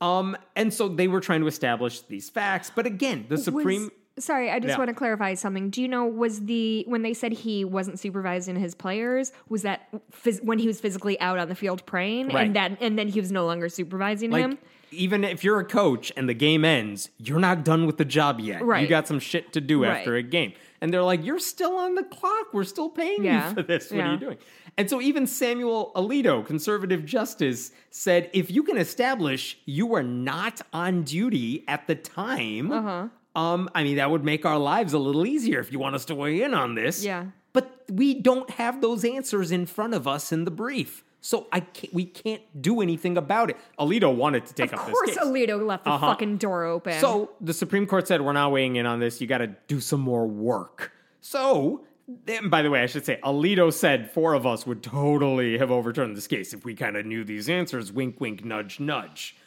Um, and so they were trying to establish these facts. But again, the Supreme. Was, sorry, I just Yeah. want to clarify something. Do you know was the when they said he wasn't supervising his players was that phys- when he was physically out on the field praying Right. and that and then he was no longer supervising like, him? even if you're a coach and the game ends, you're not done with the job yet. Right. You got some shit to do Right. after a game. And they're like, you're still on the clock. We're still paying Yeah. you for this. What are you doing? And so even Samuel Alito, conservative justice, said if you can establish you were not on duty at the time, Uh-huh. Um, I mean, that would make our lives a little easier if you want us to weigh in on this. Yeah. But we don't have those answers in front of us in the brief. So I can't, we can't do anything about it. Alito wanted to take Of up course, this case. Alito left the Uh-huh. fucking door open. So the Supreme Court said, we're not weighing in on this. You got to do some more work. So, and by the way, I should say, Alito said four of us would totally have overturned this case if we kind of knew these answers. Wink, wink, nudge, nudge.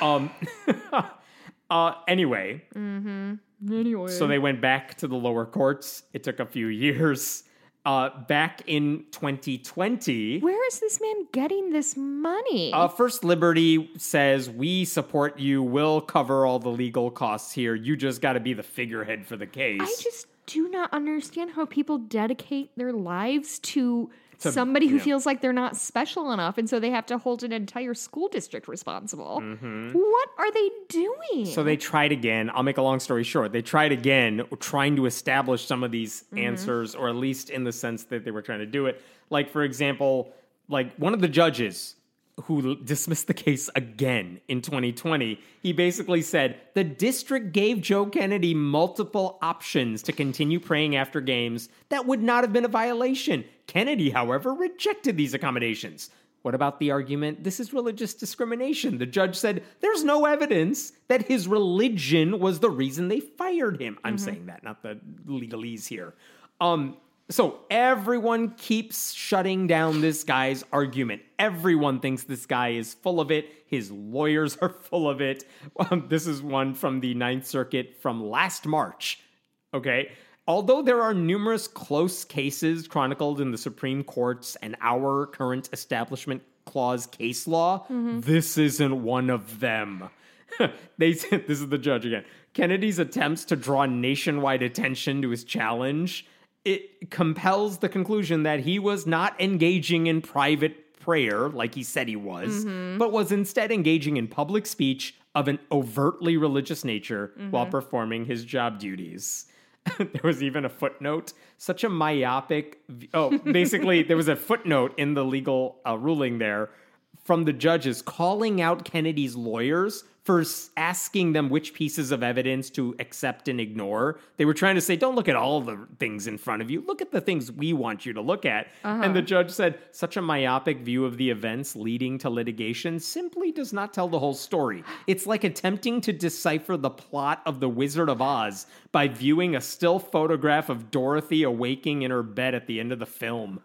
Um, (laughs) uh, anyway, Mm-hmm. anyway, so they went back to the lower courts. It took a few (laughs) years. Uh, back in 2020, where is this man getting this money? Uh, First Liberty says we support you. We'll cover all the legal costs here. You just got to be the figurehead for the case. I just do not understand how people dedicate their lives to somebody who yeah. feels like they're not special enough, and so they have to hold an entire school district responsible. Mm-hmm. What are they doing? So they tried again. I'll make a long story short. They tried again, trying to establish some of these Mm-hmm. answers, or at least in the sense that they were trying to do it. Like, for example, like one of the judges who dismissed the case again in 2020, he basically said the district gave Joe Kennedy multiple options to continue praying after games that would not have been a violation. Kennedy, however, rejected these accommodations. What about the argument this is religious discrimination? The judge said there's no evidence that his religion was the reason they fired him. I'm saying that, not the legalese here. Um, so everyone keeps shutting down this guy's argument. Everyone thinks this guy is full of it. His lawyers are (laughs) full of it. Um, this is one from the Ninth Circuit from last March. Okay. Although there are numerous close cases chronicled in the Supreme Court's and our current Establishment Clause case law, mm-hmm. this isn't one of them. (laughs) they said, this is the judge again. Kennedy's attempts to draw nationwide attention to his challenge, it compels the conclusion that he was not engaging in private prayer like he said he was, mm-hmm. but was instead engaging in public speech of an overtly religious nature while mm-hmm. performing his job duties. (laughs) there was even a footnote. Such a myopic. Oh, basically, there was a footnote in the legal uh, ruling there from the judges calling out Kennedy's lawyers for asking them which pieces of evidence to accept and ignore. They were trying to say, don't look at all the things in front of you, look at the things we want you to look at. Uh-huh. And the judge said, such a myopic view of the events leading to litigation simply does not tell the whole story. It's like attempting to decipher the plot of The Wizard of Oz by viewing a still photograph of Dorothy awaking in her bed at the end of the film.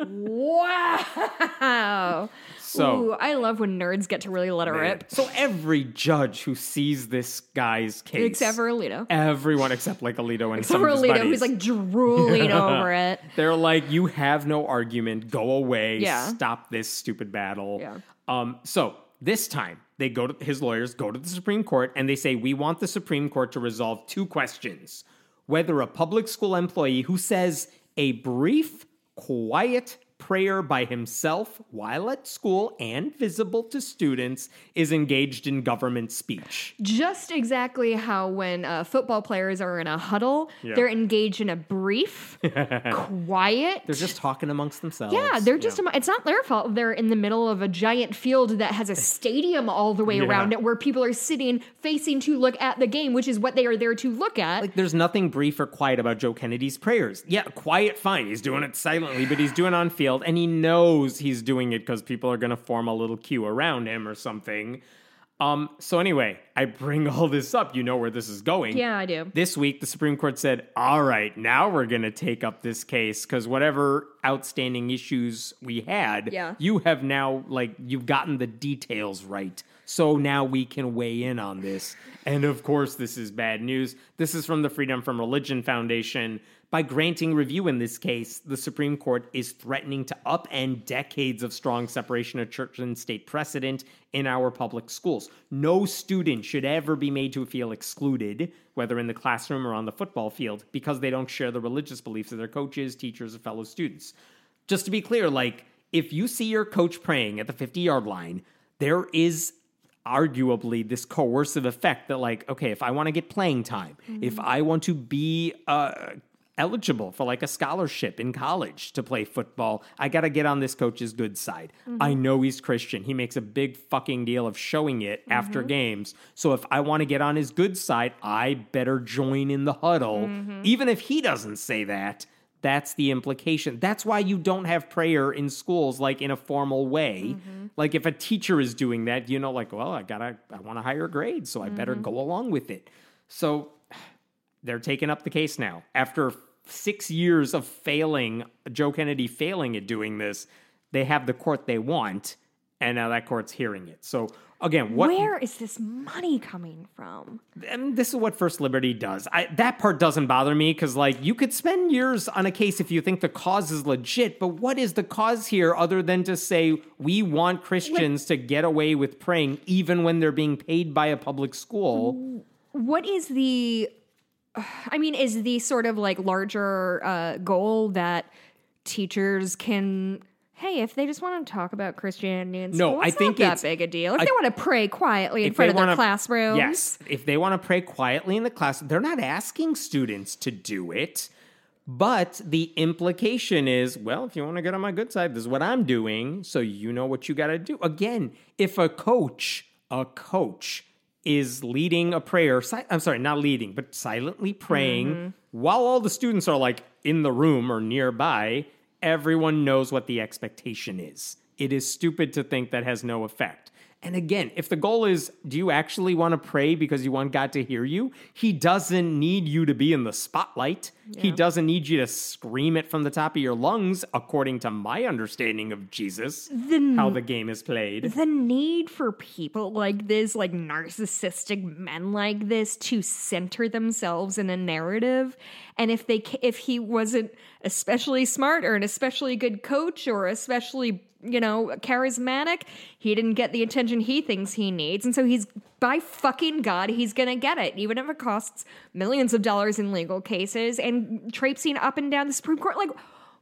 Wow. So- Ooh, I love when nerds get to really let it rip. So every judge who sees this guy's case, Except for Alito. everyone except like Alito and Except some for of his Alito, buddies, who's like drooling (laughs) over it. they're like, "You have no argument. Go away. Yeah. Stop this stupid battle." Yeah. Um. So this time they go to his lawyers go to the Supreme Court and they say, "We want the Supreme Court to resolve two questions: whether a public school employee who says a brief, quiet." Prayer by himself while at school and visible to students is engaged in government speech. Just exactly how when uh, football players are in a huddle, Yeah. they're engaged in a brief, (laughs) quiet. They're just talking amongst themselves. yeah, they're just. It's not their fault. They're in the middle of a giant field that has a (laughs) stadium all the way Yeah. around it, where people are sitting facing to look at the game, which is what they are there to look at. like there's nothing brief or quiet about Joe Kennedy's prayers. Yeah, quiet, fine. He's doing it silently, but he's doing it on field, and he knows he's doing it because people are going to form a little queue around him or something. Um. So anyway, I bring all this up. You know where this is going. yeah, I do. This week, the Supreme Court said, all right, now we're going to take up this case because whatever outstanding issues we had, Yeah. you have now, like, you've gotten the details right. So now we can weigh in on this. And of course, this is bad news. This is from the Freedom from Religion Foundation. By granting review in this case, the Supreme Court is threatening to upend decades of strong separation of church and state precedent in our public schools. No student should ever be made to feel excluded, whether in the classroom or on the football field, because they don't share the religious beliefs of their coaches, teachers, or fellow students. Just to be clear, like, if you see your coach praying at the 50 yard line, there is arguably this coercive effect that like okay if i want to get playing time if i want to be uh eligible for like a scholarship in college to play football. I got to get on this coach's good side. Mm-hmm. I know he's christian. He makes a big fucking deal of showing it mm-hmm. after games. So if i want to get on his good side i better join in the huddle. Mm-hmm. Even if he doesn't say that that's the implication. That's why you don't have prayer in schools like in a formal way. Like if a teacher is doing that, you know, like, well, I gotta, I want a higher grade, so I better go along with it. So they're taking up the case now. After six years of failing, Joe Kennedy failing at doing this, they have the court they want, and now that court's hearing it. So again, what Where is this money coming from? and this is what First Liberty does. I, that part doesn't bother me because, like, you could spend years on a case if you think the cause is legit. But what is the cause here other than to say we want Christians to get away with praying even when they're being paid by a public school? What is the? (sighs) I mean, is the sort of like larger uh, goal that teachers can. Hey, if they just want to talk about Christianity in No, school, I think not it's- that big a deal. If they want to pray quietly in front of their wanna- classrooms, Yes, if they want to pray quietly in the class, they're not asking students to do it. But the implication is, well, if you want to get on my good side, this is what I'm doing, so you know what you got to do. Again, if a coach, a coach is leading a prayer, si- I'm sorry, not leading, but silently praying mm-hmm. while all the students are like in the room or nearby, everyone knows what the expectation is. It is stupid to think that has no effect. And again, if the goal is, do you actually want to pray because you want God to hear you? He doesn't need you to be in the spotlight. He doesn't need you to scream it from the top of your lungs, according to my understanding of Jesus, how the game is played. the need for people like this, like narcissistic men like this, to center themselves in a narrative, and if they if he wasn't especially smart or an especially good coach or especially you know charismatic, he didn't get the attention he thinks he needs, and so he's by fucking god, he's gonna get it, even if it costs millions of dollars in legal cases and traipsing up and down the Supreme Court, like.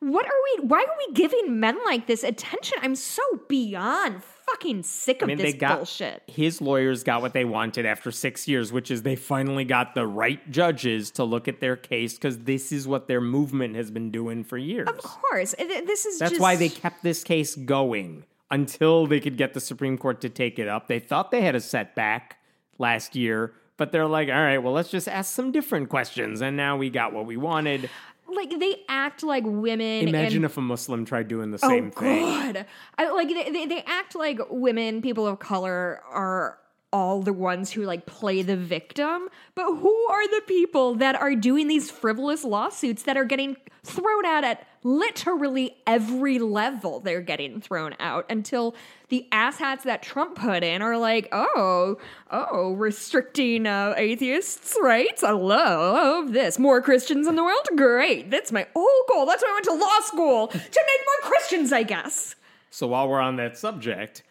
What are we? Why are we giving men like this attention? I'm so beyond fucking sick of I mean, this they got bullshit. his lawyers got what they wanted after six years, which is they finally got the right judges to look at their case because this is what their movement has been doing for years. Of course, this is That's just, why they kept this case going until they could get the Supreme Court to take it up. They thought they had a setback last year, but they're like, all right, well, let's just ask some different questions. And now we got what we wanted. Like they act like women. Imagine and, if a Muslim tried doing the oh, same oh thing. god, I, like they, they they act like women, people of color are all the ones who like play the victim, but who are the people that are doing these frivolous lawsuits that are getting thrown out at literally every level they're getting thrown out until the asshats that Trump put in are like, oh, oh, restricting uh, atheists' rights. I love this. More Christians in the world? Great. That's my whole goal. That's why I went to law school to make more Christians, I guess. So while we're on that subject,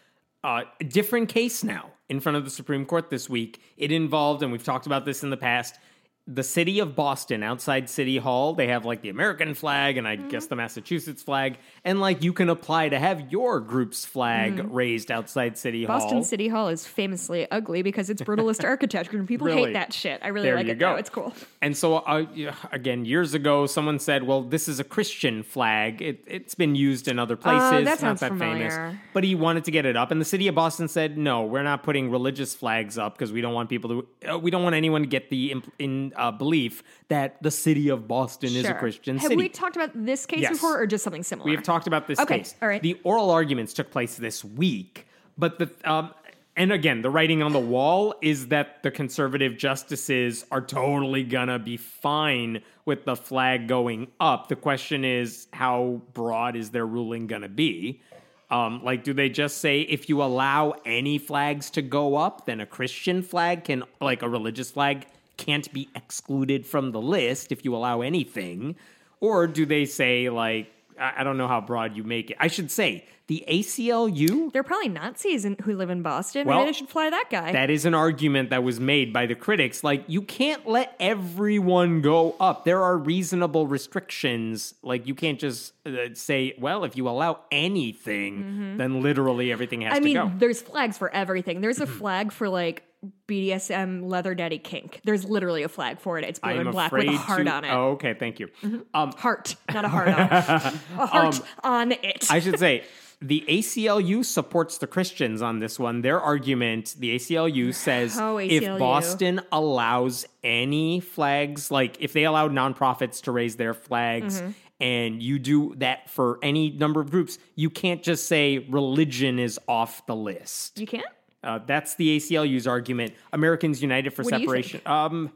uh, a different case now in front of the Supreme Court this week. It involved, and we've talked about this in the past, the city of Boston outside City Hall. They have like the American flag and I Mm-hmm. guess the Massachusetts flag. And like you can apply to have your group's flag raised outside City Hall. Mm-hmm. Boston City Hall is famously ugly because it's brutalist (laughs) architecture and people Really? hate that shit. I really There like it go. though. It's cool. And so, uh, again, years ago, someone said, "Well, this is a Christian flag. It, it's been used in other places. Oh, that not that famous." familiar. But he wanted to get it up, and the city of Boston said, "No, we're not putting religious flags up because we don't want people to. Uh, we don't want anyone to get the imp- in uh, belief that the city of Boston is a Christian Have city." Have we talked about this case Yes. before or just something similar? We have talked about this Okay, case. all right. The oral arguments took place this week, but the um, and again, the writing on the wall is that the conservative justices are totally gonna be fine with the flag going up. The question is, how broad is their ruling gonna be? Um, like, do they just say if you allow any flags to go up, then a Christian flag can, like a religious flag, can't be excluded from the list if you allow anything? Or do they say, like, I I don't know how broad you make it. I should say, the ACLU, They're probably Nazis in, who live in Boston. Well, Maybe they should fly that guy. that is an argument that was made by the critics. Like, you can't let everyone go up. There are reasonable restrictions. Like, you can't just uh, say, well, if you allow anything, then literally everything has Mm-hmm. I to mean, go. there's flags for everything. There's a (clears throat) flag for like BDSM leather daddy kink. There's literally a flag for it. It's blue and black with a heart to- on it. Mm-hmm. Oh, okay, thank you. Um, Heart, not a heart on. (laughs) a heart on it. I should say the ACLU supports the Christians on this one. Their argument, the ACLU says Oh, if Boston allows any flags, like if they allow nonprofits to raise their flags, Mm-hmm. and you do that for any number of groups, you can't just say religion is off the list. you can't? Uh, that's the ACLU's argument. Americans United for What do Separation. Um,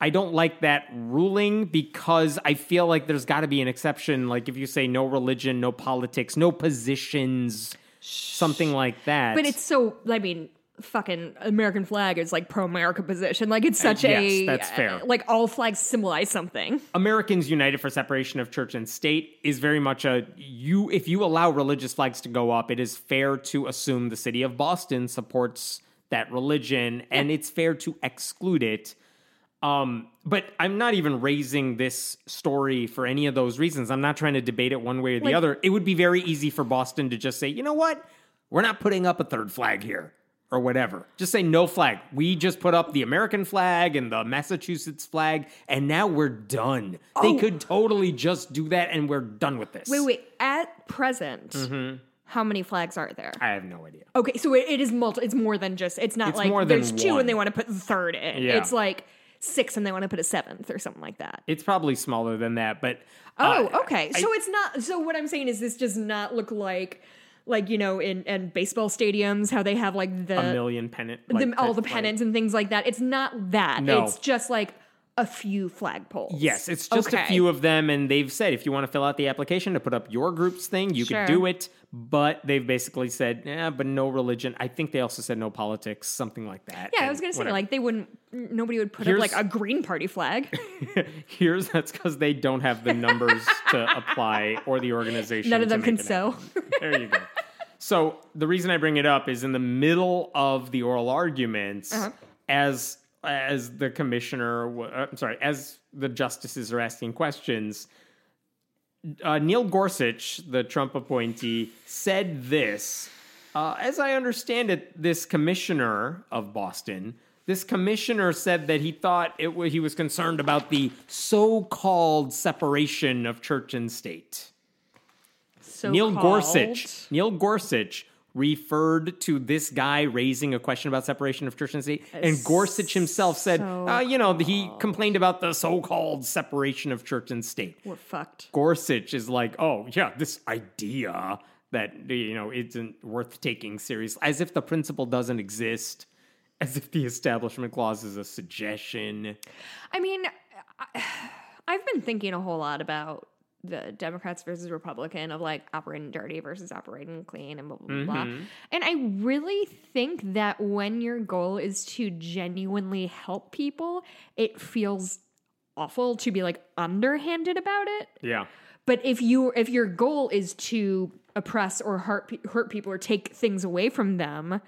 I don't like that ruling because I feel like there's got to be an exception. Like if you say no religion, no politics, no positions, something like that. But it's so, I mean, fucking American flag is like pro America position. Like it's such a. Uh, yes, that's fair. Like all flags symbolize something. Americans United for Separation of Church and State is very much a you. If you allow religious flags to go up, it is fair to assume the city of Boston supports that religion, and it's fair to exclude it. Um, but I'm not even raising this story for any of those reasons. I'm not trying to debate it one way or the Like- other. It would be very easy for Boston to just say, you know what? We're not putting up a third flag here or whatever. Just say no flag. We just put up the American flag and the Massachusetts flag, and now we're done. They could totally just do that, and we're done with this. Oh. Wait, wait. At present, Mm-hmm. how many flags are there? I have no idea. Okay, so it, it is multi. It's more than just. It's not It's like there's two one. and they want to put the third in. Yeah. It's like six and they want to put a seventh or something like that. It's probably smaller than that, but Oh, uh, okay. I- so it's not. So what I'm saying is, this does not look like, like you know, in and baseball stadiums, how they have like the, a million pennant, the all the like- pennants and things like that. It's not that. No. It's just like a few flagpoles. Yes, it's just a few of them, and they've said if you want to fill out the application to put up your group's thing, you Sure. could do it. But they've basically said, yeah, but no religion. I think they also said no politics, something like that. Yeah, I was gonna say like they wouldn't. Nobody would put Here's- up like a Green Party flag. (laughs) here's that's because they don't have the numbers to apply or the organization. None of them can make sew. (laughs) There you go. So the reason I bring it up is in the middle of the oral arguments, Uh-huh. as as the commissioner, uh, I'm sorry, as the justices are asking questions, uh, Neil Gorsuch, the Trump appointee, said this. Uh, as I understand it, this commissioner of Boston, this commissioner said that he thought it he was concerned about the so-called separation of church and state. So Neil called. Gorsuch. Neil Gorsuch referred to this guy raising a question about separation of church and state, and Gorsuch himself said, so uh, you know, he complained about the so-called separation of church and state. We're fucked. Gorsuch is like, oh yeah, this idea that you know isn't worth taking seriously, as if the principle doesn't exist, as if the Establishment Clause is a suggestion. I mean, I, (sighs) I've been thinking a whole lot about the Democrats versus Republican of like operating dirty versus operating clean and blah blah blah. blah. Mm-hmm. And I really think that when your goal is to genuinely help people, it feels awful to be like underhanded about it. Yeah. But if you if your goal is to oppress or hurt hurt people or take things away from them,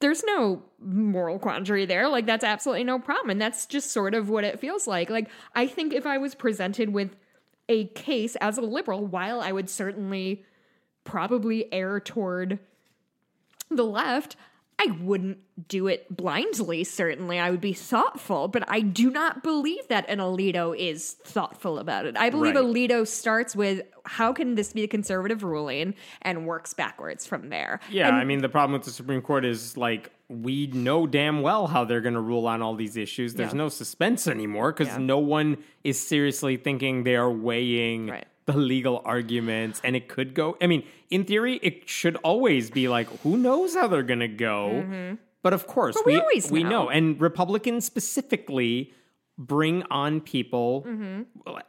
there's no moral quandary there. Like that's absolutely no problem, and that's just sort of what it feels like. Like I think if I was presented with a case as a liberal, while I would certainly probably err toward the left, I wouldn't do it blindly, certainly. I would be thoughtful, but I do not believe that an Alito is thoughtful about it. I believe Right. Alito starts with how can this be a conservative ruling and works backwards from there. Yeah, And I mean, the problem with the Supreme Court is like we know damn well how they're going to rule on all these issues. There's Yeah. no suspense anymore because Yeah. no one is seriously thinking they are weighing Right. The legal arguments, and it could go. I mean, in theory, it should always be like, who knows how they're going to go? But of course, Mm-hmm. we we know. know, and Republicans specifically bring on people Mm-hmm.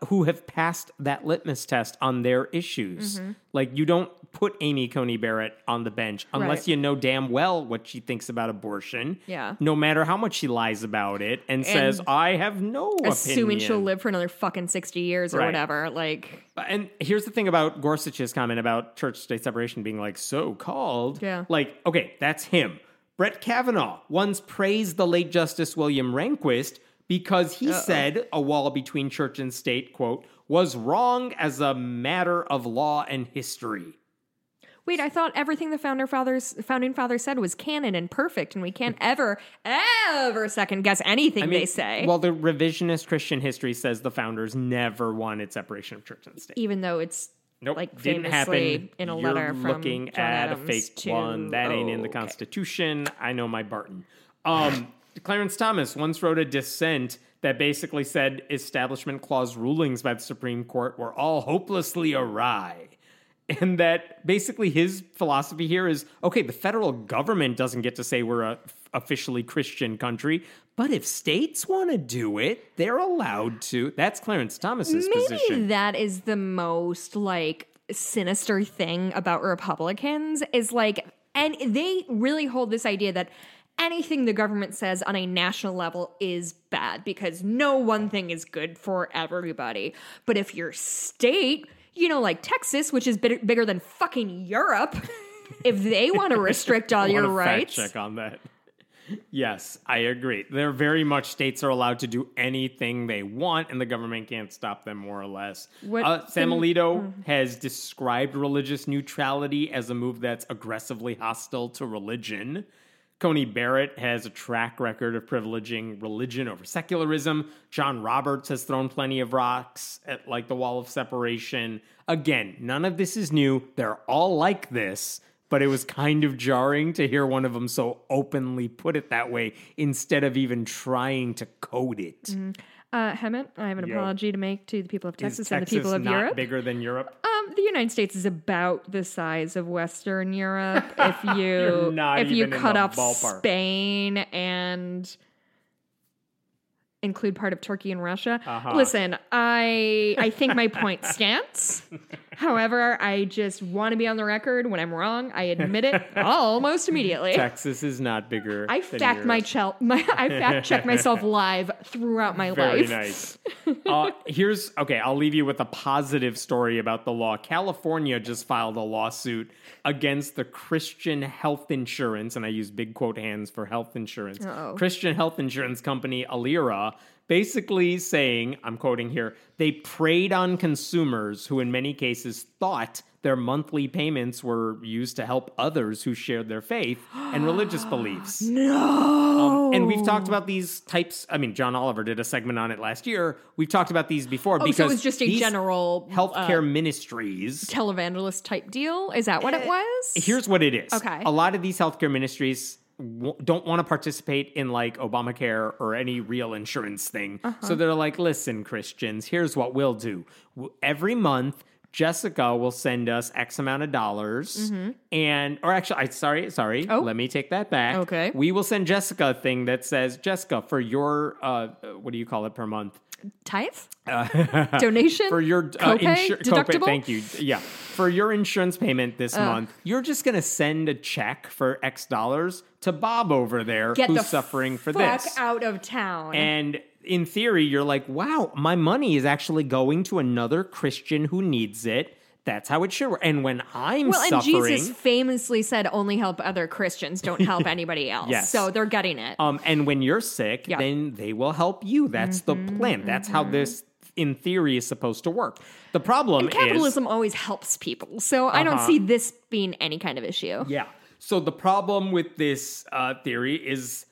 who have passed that litmus test on their issues. Mm-hmm. Like you don't put Amy Coney Barrett on the bench unless Right. you know damn well what she thinks about abortion. Yeah. No matter how much she lies about it and, says, "I have no assuming opinion." she'll live for another fucking 60 years or Right. whatever. Like, And here's the thing about Gorsuch's comment about church state separation being like so called. Yeah. Like, okay, that's him. Brett Kavanaugh once praised the late Justice William Rehnquist because he said a wall between church and state, quote, was wrong as a matter of law and history. Wait, I thought everything the founder fathers, founding fathers said was canon and perfect, and we can't ever, ever second guess anything they say. Well, the revisionist Christian history says the founders never wanted separation of church and state. even though it's Nope, like didn't famously happen. in a You're letter from looking John at Adams a fake to- one that ain't in the okay. Constitution. I know my Barton. Um, (laughs) Clarence Thomas once wrote a dissent that basically said Establishment Clause rulings by the Supreme Court were all hopelessly awry. And that basically his philosophy here is okay, the federal government doesn't get to say we're a officially Christian country, but if states want to do it, they're allowed to. That's Clarence Thomas's Maybe position. that is the most like sinister thing about Republicans is like, and they really hold this idea that anything the government says on a national level is bad because no one thing is good for everybody. But if your state, you know, like Texas, which is bigger than fucking Europe, (laughs) if they want to restrict all (laughs) your rights, check on that. Yes, I agree. They're very much states are allowed to do anything they want, and the government can't stop them, more or less. What uh, Sam Alito has described religious neutrality as a move that's aggressively hostile to religion. Coney Barrett has a track record of privileging religion over secularism. John Roberts has thrown plenty of rocks at like the wall of separation. Again, none of this is new. They're all like this, but it was kind of jarring to hear one of them so openly put it that way instead of even trying to code it. Mm-hmm. Uh, Hemant, I have an Yo. apology to make to the people of Is Texas and the people of not Europe. bigger than Europe? Um, the United States is about the size of Western Europe. If (laughs) you if you cut off ballpark. Spain and include part of Turkey and Russia. Uh-huh. Listen, I I think my point stands. (laughs) However, I just want to be on the record when I'm wrong. I admit it (laughs) almost immediately. Texas is not bigger. I fact my, chel- (laughs) my I fact check myself live throughout my Very life. nice. (laughs) Uh, here's okay. I'll leave you with a positive story about the law. California just filed a lawsuit against the Christian health insurance, and I use big quote hands for health insurance. Uh-oh. Christian health insurance company Aliera, basically saying, I'm quoting here, they preyed on consumers who, in many cases, thought their monthly payments were used to help others who shared their faith and religious (gasps) beliefs. No. And we've talked about these types. I mean, John Oliver did a segment on it last year. We've talked about these before Oh, because so it was just a general healthcare uh, ministries. televangelist type deal. Is that what it was? Here's what it is. Okay. A lot of these healthcare ministries w- don't want to participate in like Obamacare or any real insurance thing. Uh-huh. So they're like, listen, Christians, here's what we'll do. Every month, Jessica will send us X amount of dollars, and or actually, I sorry, sorry, Mm-hmm. Oh. let me take that back. Okay. we will send Jessica a thing that says, Jessica, for your uh, what do you call it per month? tithe (laughs) donation for your uh, Copay? Deductible? copay. Thank you. Yeah, for your insurance payment this month, you're just gonna send a check for X dollars to Bob over there Get who's the suffering for this. fuck this. out of town. And in theory, you're like, wow, my money is actually going to another Christian who needs it. That's how it should work. And when I'm suffering. well, and Jesus famously said, "Only help other Christians, don't help (laughs) anybody else." Yes. So they're getting it. Um, and when you're sick, Yeah. then they will help you. That's the plan. That's how this, in theory, is supposed to work. The problem is Capitalism always helps people, so I don't Uh-huh. see this being any kind of issue. Yeah. So the problem with this uh, theory is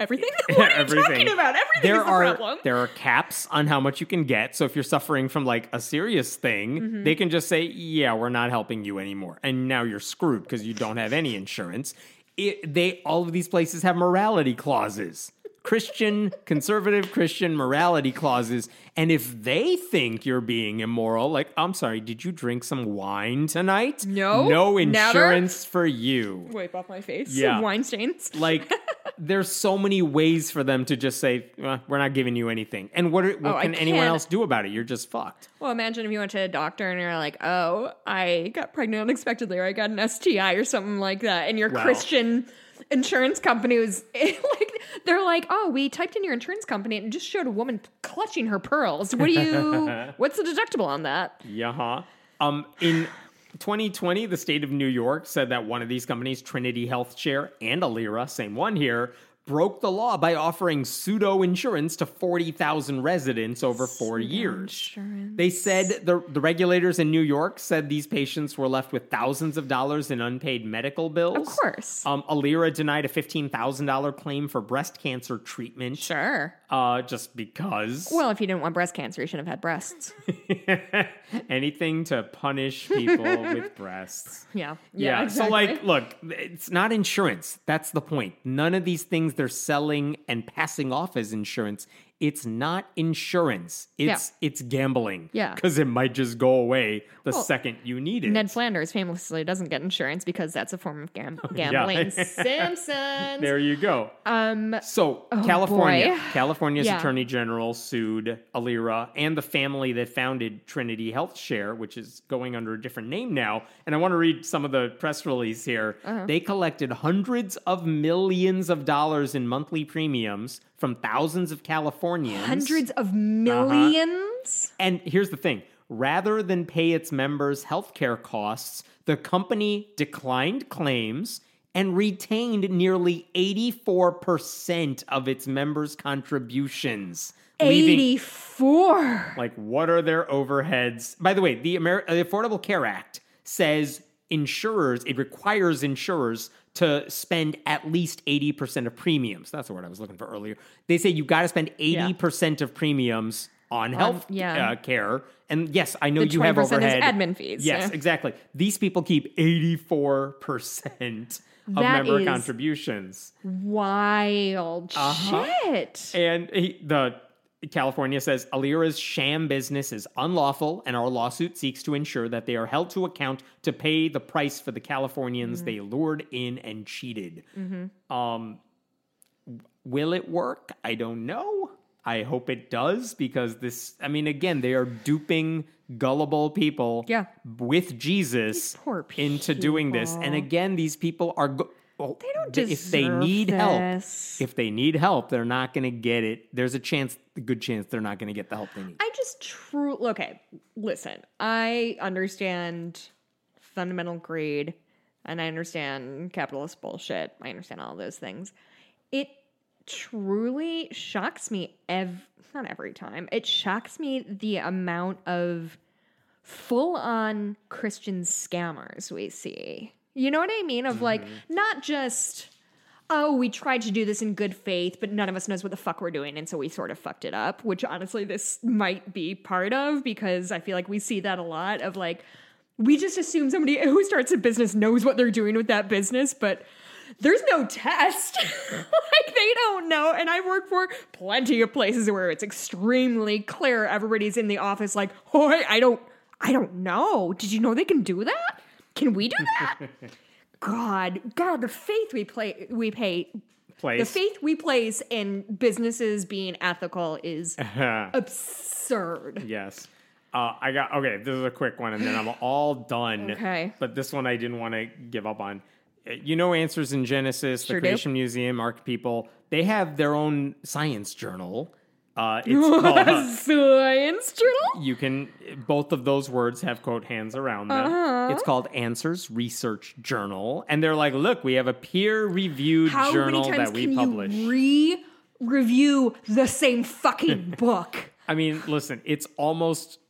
Everything? What are you everything. talking about? Everything there is the are problem. there are caps on how much you can get. So if you're suffering from like a serious thing, Mm-hmm. they can just say, "Yeah, we're not helping you anymore," and now you're screwed because you don't have any insurance. It, they all of these places have morality clauses. Christian, conservative Christian morality clauses. And if they think you're being immoral, like, I'm sorry, did you drink some wine tonight? No, No never. insurance for you. Wipe off my face. Yeah. (laughs) Wine stains. Like, there's so many ways for them to just say, "Uh, we're not giving you anything. And what, are, what Oh, can anyone else do about it? You're just fucked. Well, imagine if you went to a doctor and you're like, "Oh, I got pregnant unexpectedly, or I got an STI, or something like that," and your Wow. Christian insurance company was (laughs) like, they're like, "Oh, we typed in your insurance company and just showed a woman clutching her pearls. What do you? (laughs) what's the deductible on that?" Yeah. huh. Um, in 2020, the state of New York said that one of these companies, Trinity Health Share and Aliera, same one here, broke the law by offering pseudo insurance to 40,000 residents over four years. They said the, the regulators in New York said these patients were left with thousands of dollars in unpaid medical bills. Of course. Um, Aliera denied a $15,000 claim for breast cancer treatment. Sure. Uh, just because. Well, if you didn't want breast cancer, you shouldn't have had breasts. (laughs) Anything to punish people (laughs) with breasts. Yeah. Yeah. exactly. So, like, look, it's not insurance. That's the point. None of these things they're selling and passing off as insurance. It's not insurance. It's it's gambling. Yeah. Because it might just go away the Well, second you need it. Ned Flanders famously doesn't get insurance because that's a form of gam- (laughs) gambling. (laughs) Simpsons. there you go. Um, So California, boy. California's Yeah. Attorney General sued Aliera and the family that founded Trinity Health Share, which is going under a different name now. And I want to read some of the press release here. Uh-huh. They collected hundreds of millions of dollars in monthly premiums from thousands of Californians. hundreds of Uh-huh. millions. And here's the thing rather than pay its members' healthcare costs, the company declined claims and retained nearly 84% of its members' contributions. leaving- 84. like, what are their overheads? By the way, the, Amer- the Affordable Care Act says insurers, it requires insurers to spend at least 80% of premiums. That's the word I was looking for earlier. They say you got to spend 80% of premiums on health yeah. uh, care. And yes, I know The you have 20% is overhead. admin fees, Yes, yeah. exactly. These people keep 84% of That member contributions. Wild Uh-huh. shit. And he, the California says Aliera's sham business is unlawful, and our lawsuit seeks to ensure that they are held to account to pay the price for the Californians they lured in and cheated. Um, will it work? I don't know. I hope it does because this. I mean, again, they are duping gullible people. Yeah. with Jesus into doing this, and again, these people are. Go- well, They don't deserve if they need this. help, if they need help, they're not going to get it. There's a chance, a good chance, they're not going to get the help they need. I just true okay. Listen, I understand fundamental greed, and I understand capitalist bullshit. I understand all those things. It truly shocks me ev not every time. It shocks me the amount of full on Christian scammers we see. You know what I mean? Of like mm-hmm. not just oh, we tried to do this in good faith, but none of us knows what the fuck we're doing, and so we sort of fucked it up, which honestly this might be part of because I feel like we see that a lot of like we just assume somebody (laughs) who starts a business knows what they're doing with that business, but there's no test. (laughs) like they don't know. And I've worked for plenty of places where it's extremely clear everybody's in the office like, "Oh, I don't I don't know. Did you know they can do that? Can we do that?" (laughs) God, God, the faith we play we pay the faith we place in businesses being ethical is (laughs) absurd. yes. Uh, I got okay. This is a quick one, and then I'm all done. Okay. But this one I didn't want to give up on. Uh, You know, Answers in Genesis, Sure the do. Creation Museum, Ark People. They have their own science journal. Uh, (laughs) it's called. Science journal? you can both of those words have quote hands around them. Uh-huh. It's called Answers Research Journal, and they're like, look, we have a peer-reviewed journal many times that we publish. re-review the same fucking (laughs) book? I mean, listen, it's almost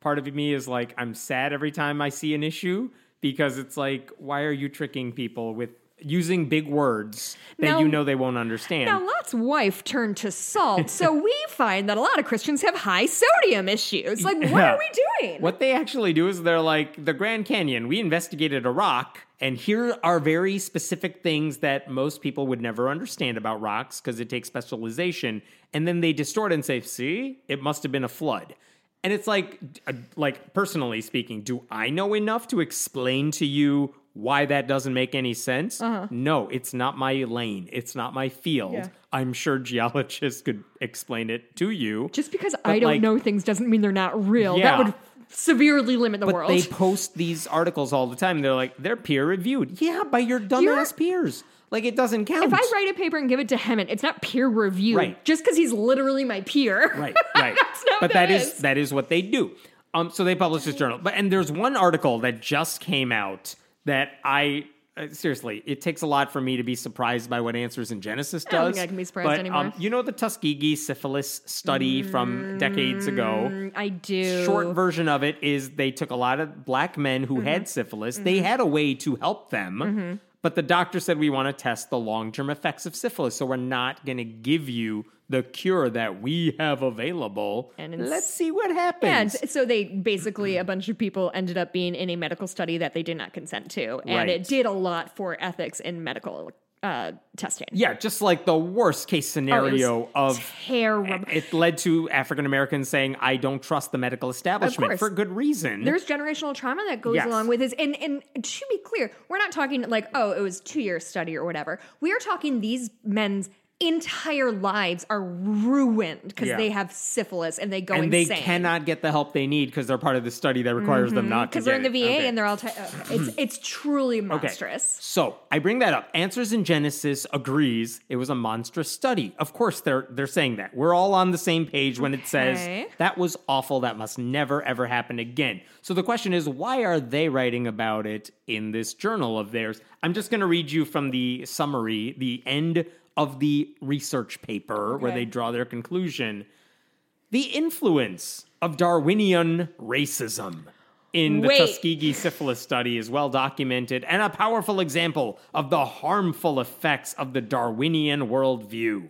part of me is like I'm sad every time I see an issue because it's like, why are you tricking people with using big words that Now- you know they won't understand? Now, Lot's wife turned to salt, so we find that a lot of Christians have high sodium issues. Like, what Yeah. are we doing? What they actually do is they're like the Grand Canyon. We investigated a rock, and here are very specific things that most people would never understand about rocks because it takes specialization. And then they distort and say, "See, it must have been a flood." And it's like, uh, like personally speaking, do I know enough to explain to you why that doesn't make any sense? No, it's not my lane. It's not my field. Yeah. I'm sure geologists could explain it to you. Just because I don't like- know things doesn't mean they're not real. Yeah. That would severely limit the But world. they post these articles all the time. They're like, they're peer reviewed. Yeah, by your dumbass peers. Like it doesn't count. if I write a paper and give it to Hemant, it's not peer reviewed. Right. Just because he's literally my peer. right, right. (laughs) That's not but that that is is. that is what they do. Um, so they publish this journal. But and there's one article that just came out that I uh, seriously, it takes a lot for me to be surprised by what Answers in Genesis I don't does. think I can be surprised but, anymore. Um, you know the Tuskegee syphilis study from decades ago. Mm, I do. short version of it is they took a lot of black men who Mm-hmm. had syphilis. They had a way to help them, but the doctor said we want to test the long term effects of syphilis, so we're not going to give you the cure that we have available. And it's- let's see what happens. and so they basically a bunch of people ended up being in a medical study that they did not consent to, and Right. it did a lot for ethics in medical uh, testing. yeah, just like the worst case scenario of terrible. it led to African Americans saying, "I don't trust the medical establishment" for good reason. There's generational trauma that goes Yes. along with this, and and to be clear, we're not talking like oh it was two year study or whatever. We are talking these men's entire lives are ruined because Yeah. they have syphilis and they go and they cannot get the help they need because they're part of the study that requires them not to mm-hmm. because they're get in the. VA Okay. and they're all. T- uh, it's it's truly Okay. monstrous. So I bring that up. Answers in Genesis agrees it was a monstrous study. Of course, they're they're saying that. We're all on the same page when it says that was awful. That must never ever happen again. So the question is, why are they writing about it in this journal of theirs? I'm just going to read you from the summary, the end of the research paper where they draw their conclusion. The influence of Darwinian racism in the Wait. Tuskegee syphilis study is well documented and a powerful example of the harmful effects of the Darwinian worldview.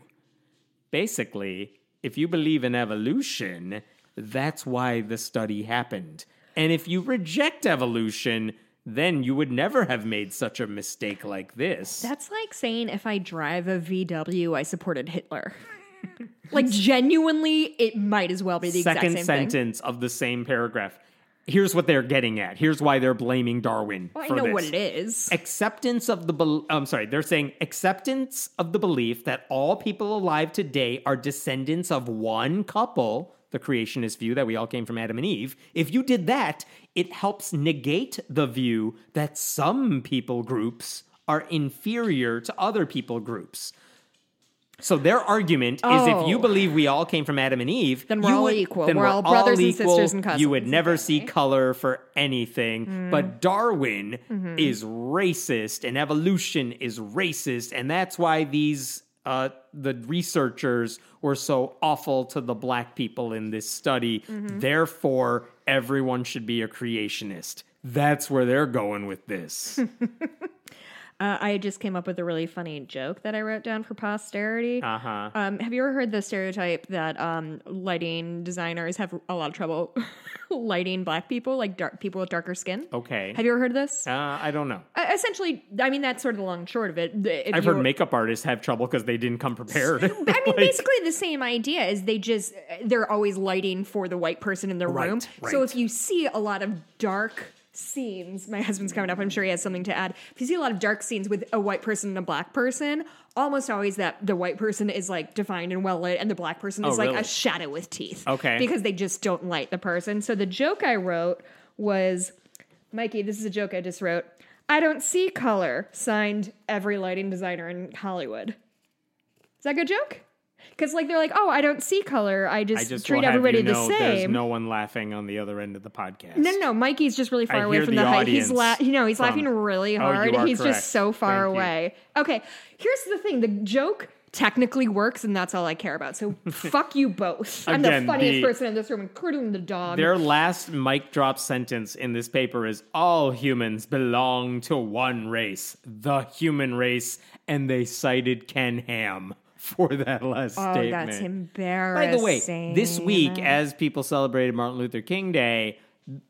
Basically, if you believe in evolution, that's why the study happened. And if you reject evolution, then you would never have made such a mistake like this. That's like saying if I drive a VW, I supported Hitler. (laughs) like genuinely, it might as well be the second exact same thing. sentence of the same paragraph. Here's what they're getting at. Here's why they're blaming Darwin. Well, I know this. what it is. Acceptance of the bel I'm sorry, they're saying acceptance of the belief that all people alive today are descendants of one couple, the creationist view that we all came from Adam and Eve. If you did that, it helps negate the view that some people groups are inferior to other people groups. So their argument is if you Oh. believe we all came from Adam and Eve, Then we're you all would- equal. then We're all brothers and sisters and cousins. You would never see color for anything. But Darwin Mm-hmm. is racist and evolution is racist, and that's why these uh, the researchers were so awful to the black people in this study. Mm-hmm. Therefore, everyone should be a creationist. That's where they're going with this. (laughs) Uh, I just came up with a really funny joke that I wrote down for posterity. Uh huh. Um, have you ever heard the stereotype that um, lighting designers have a lot of trouble (laughs) lighting black people, like dark people with darker skin? Okay. Have you ever heard of this? Uh, I don't know. Uh, essentially, I mean that's sort of the long and short of it. If I've heard makeup artists have trouble because they didn't come prepared. I (laughs) mean, Like- basically the same idea is they just they're always lighting for the white person in the Right, room. So if you see a lot of dark scenes, my husband's coming up. I'm sure he has something to add. If you see a lot of dark scenes with a white person and a black person, almost always that the white person is like defined and well lit, and the black person oh, is Oh, like really? a shadow with teeth. Okay. because they just don't light the person. So the joke I wrote was, Mikey, this is a joke I just wrote. I don't see color. Signed every lighting designer in Hollywood. Is that a good joke? Because like they're like, oh, I don't see color. I just, I just treat everybody you the know There's same. no one laughing on the other end of the podcast. no, no, no. Mikey's just really far I away from the the height. He's la- you know, he's from- laughing really Oh, hard. you are he's correct. just so far Thank you. away. Okay, here's the thing: the joke technically works, and that's all I care about. So (laughs) fuck you both. I'm Again, the funniest the- person in this room, including the dog. Their last mic drop sentence in this paper is all humans belong to one race, the human race, and they cited Ken Ham for that last oh, statement. that's embarrassing. By the way, this week, as people celebrated Martin Luther King Day,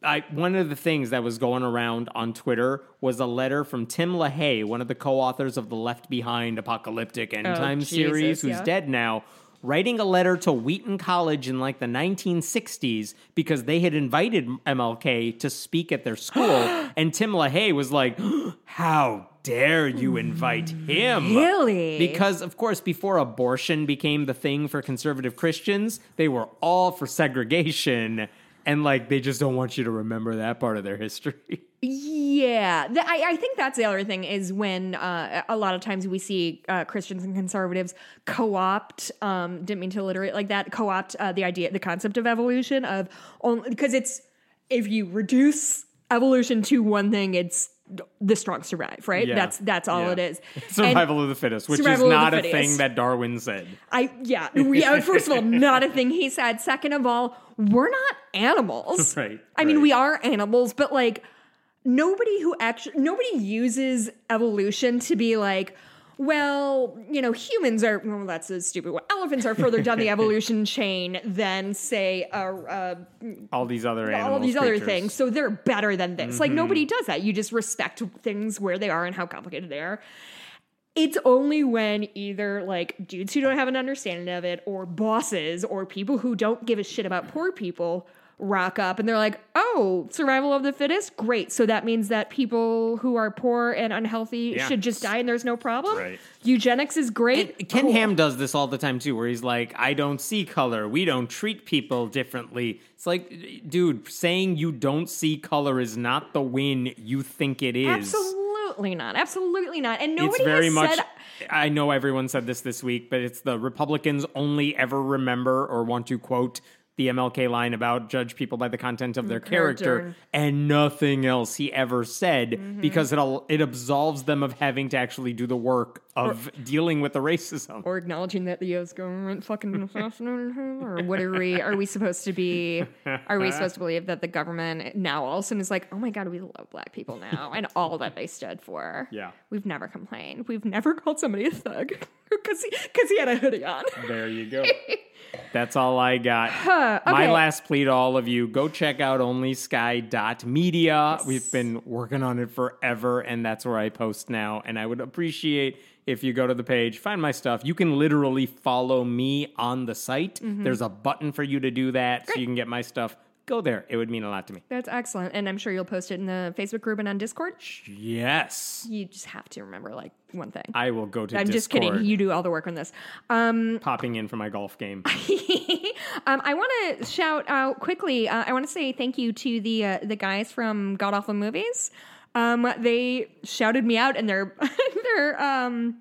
I, one of the things that was going around on Twitter was a letter from Tim LaHaye, one of the co-authors of the Left Behind Apocalyptic End Oh, Time Jesus, series, who's yeah. dead now, writing a letter to Wheaton College in like the 1960s because they had invited MLK to speak at their school, (gasps) and Tim LaHaye was like, "How dare you invite him?" Really? Because, of course, before abortion became the thing for conservative Christians, they were all for segregation. And, like, they just don't want you to remember that part of their history. (laughs) Yeah, Th- I, I think that's the other thing is when uh, a lot of times we see uh, Christians and conservatives co-opt. Um, didn't mean to alliterate like that. Co-opt uh, the idea, the concept of evolution of only because it's if you reduce evolution to one thing, it's the strong survive, right? Yeah. That's that's all Yeah. it is. (laughs) Survival of the fittest, which is the not a thing that Darwin said. I yeah yeah. First of all, (laughs) not a thing he said. Second of all, we're not animals. (laughs) Right, I mean, we are animals, but like nobody who actually nobody uses evolution to be like. Well, you know, humans are. Well, that's a stupid one. Elephants are further down the (laughs) evolution chain than, say, uh, uh, All these other animals. all these other things. So they're better than this. Like Mm-hmm. nobody does that. You just respect things where they are and how complicated they are. It's only when either like dudes who don't have an understanding of it or bosses or people who don't give a shit about poor people rock up and they're like, "Oh, survival of the fittest, great." So that means that people who are poor and unhealthy Yeah. should just die and there's no problem. Right. Eugenics is great. Ken Cool. Ham does this all the time too, where he's like, I don't see color. We don't treat people differently. It's like, dude, saying you don't see color is not the win you think it is. Absolutely not. Absolutely not. And nobody it's very has much. said I know everyone said this this week, but it's the Republicans only ever remember or want to quote the MLK line about judge people by the content of their character, character. and nothing else he ever said Mm-hmm. because it all it absolves them of having to actually do the work of dealing with the racism. or acknowledging that the U.S. government fucking assassinated him, or what are we? Are we supposed to be? Are we supposed to believe that the government now all of a sudden is like, oh my god, we love black people now, and all that they stood for? Yeah. we've never complained. We've never called somebody a thug (laughs) because he because he had a hoodie on. There you go. (laughs) That's all I got. okay. My last plea to all of you go check out onlysky.media. We've been working on it forever, and that's where I post now. And I would appreciate if you go to the page, find my stuff. You can literally follow me on the site. Mm-hmm. There's a button for you to do that so you can get my stuff. Go there. It would mean a lot to me. That's excellent, and I'm sure you'll post it in the Facebook group and on Discord. Yes. You just have to remember like one thing. I will go to I'm just kidding. You do all the work on this. Um, popping in for my golf game. (laughs) um, I want to shout out quickly. Uh, I want to say thank you to the uh, the guys from God Awful Movies. Um, they shouted me out in their (laughs) their um,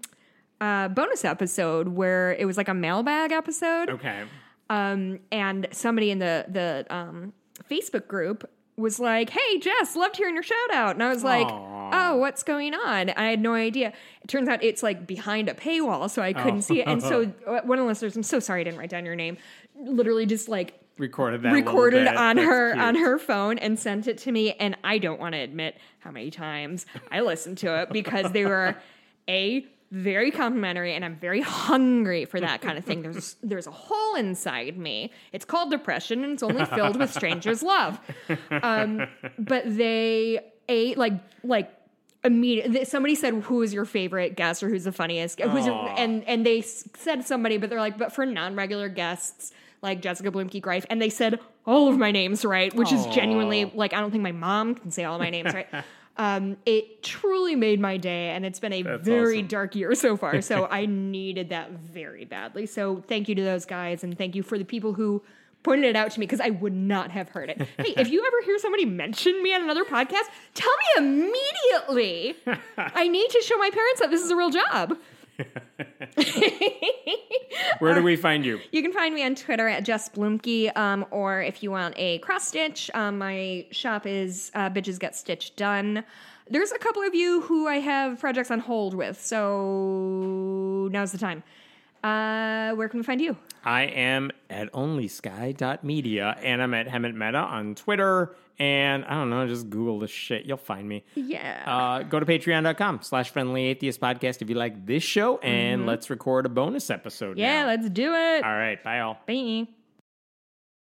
uh, bonus episode where it was like a mailbag episode. Okay. Um, and somebody in the the um, Facebook group was like, "Hey, Jess, loved hearing your shout out," and I was like, Aw. "Oh, what's going on?" I had no idea. It turns out it's like behind a paywall, so I couldn't Oh. see it. And so uh, one of the listeners, I'm so sorry I didn't write down your name. Literally, just like Recorded that. recorded on That's her cute. on her phone and sent it to me and I don't want to admit how many times I listened to it because they were a very complimentary and I'm very (laughs) hungry for that kind of thing. There's there's a hole inside me. It's called depression and it's only filled with strangers love. Um, but they a like like immediately somebody said who is your favorite guest or who's the funniest who's your, and and they said somebody but they're like but for non-regular guests like Jessica Bluemke Greif and they said all of my names right which is genuinely like I don't think my mom can say all my names right um it truly made my day and it's been a That's very awesome. dark year so far so (laughs) I needed that very badly so thank you to those guys and thank you for the people who pointed it out to me because I would not have heard it. (laughs) Hey, if you ever hear somebody mention me on another podcast, tell me immediately. (laughs) I need to show my parents that this is a real job. (laughs) Where do we find you? You can find me on Twitter at Jess Bluemke, um, or if you want a cross stitch, um, my shop is uh, Bitches Get Stitch Done. There's a couple of you who I have projects on hold with, so now's the time. Uh, where can we find you? I am at onlysky.media and I'm at Hemant Mehta on Twitter. And I don't know, just Google this shit. You'll find me. Yeah. Uh, go to patreon.com slash friendly atheist podcast if you like this show. And let's record a bonus episode. yeah, now. let's do it. All right. Bye, all. Bye.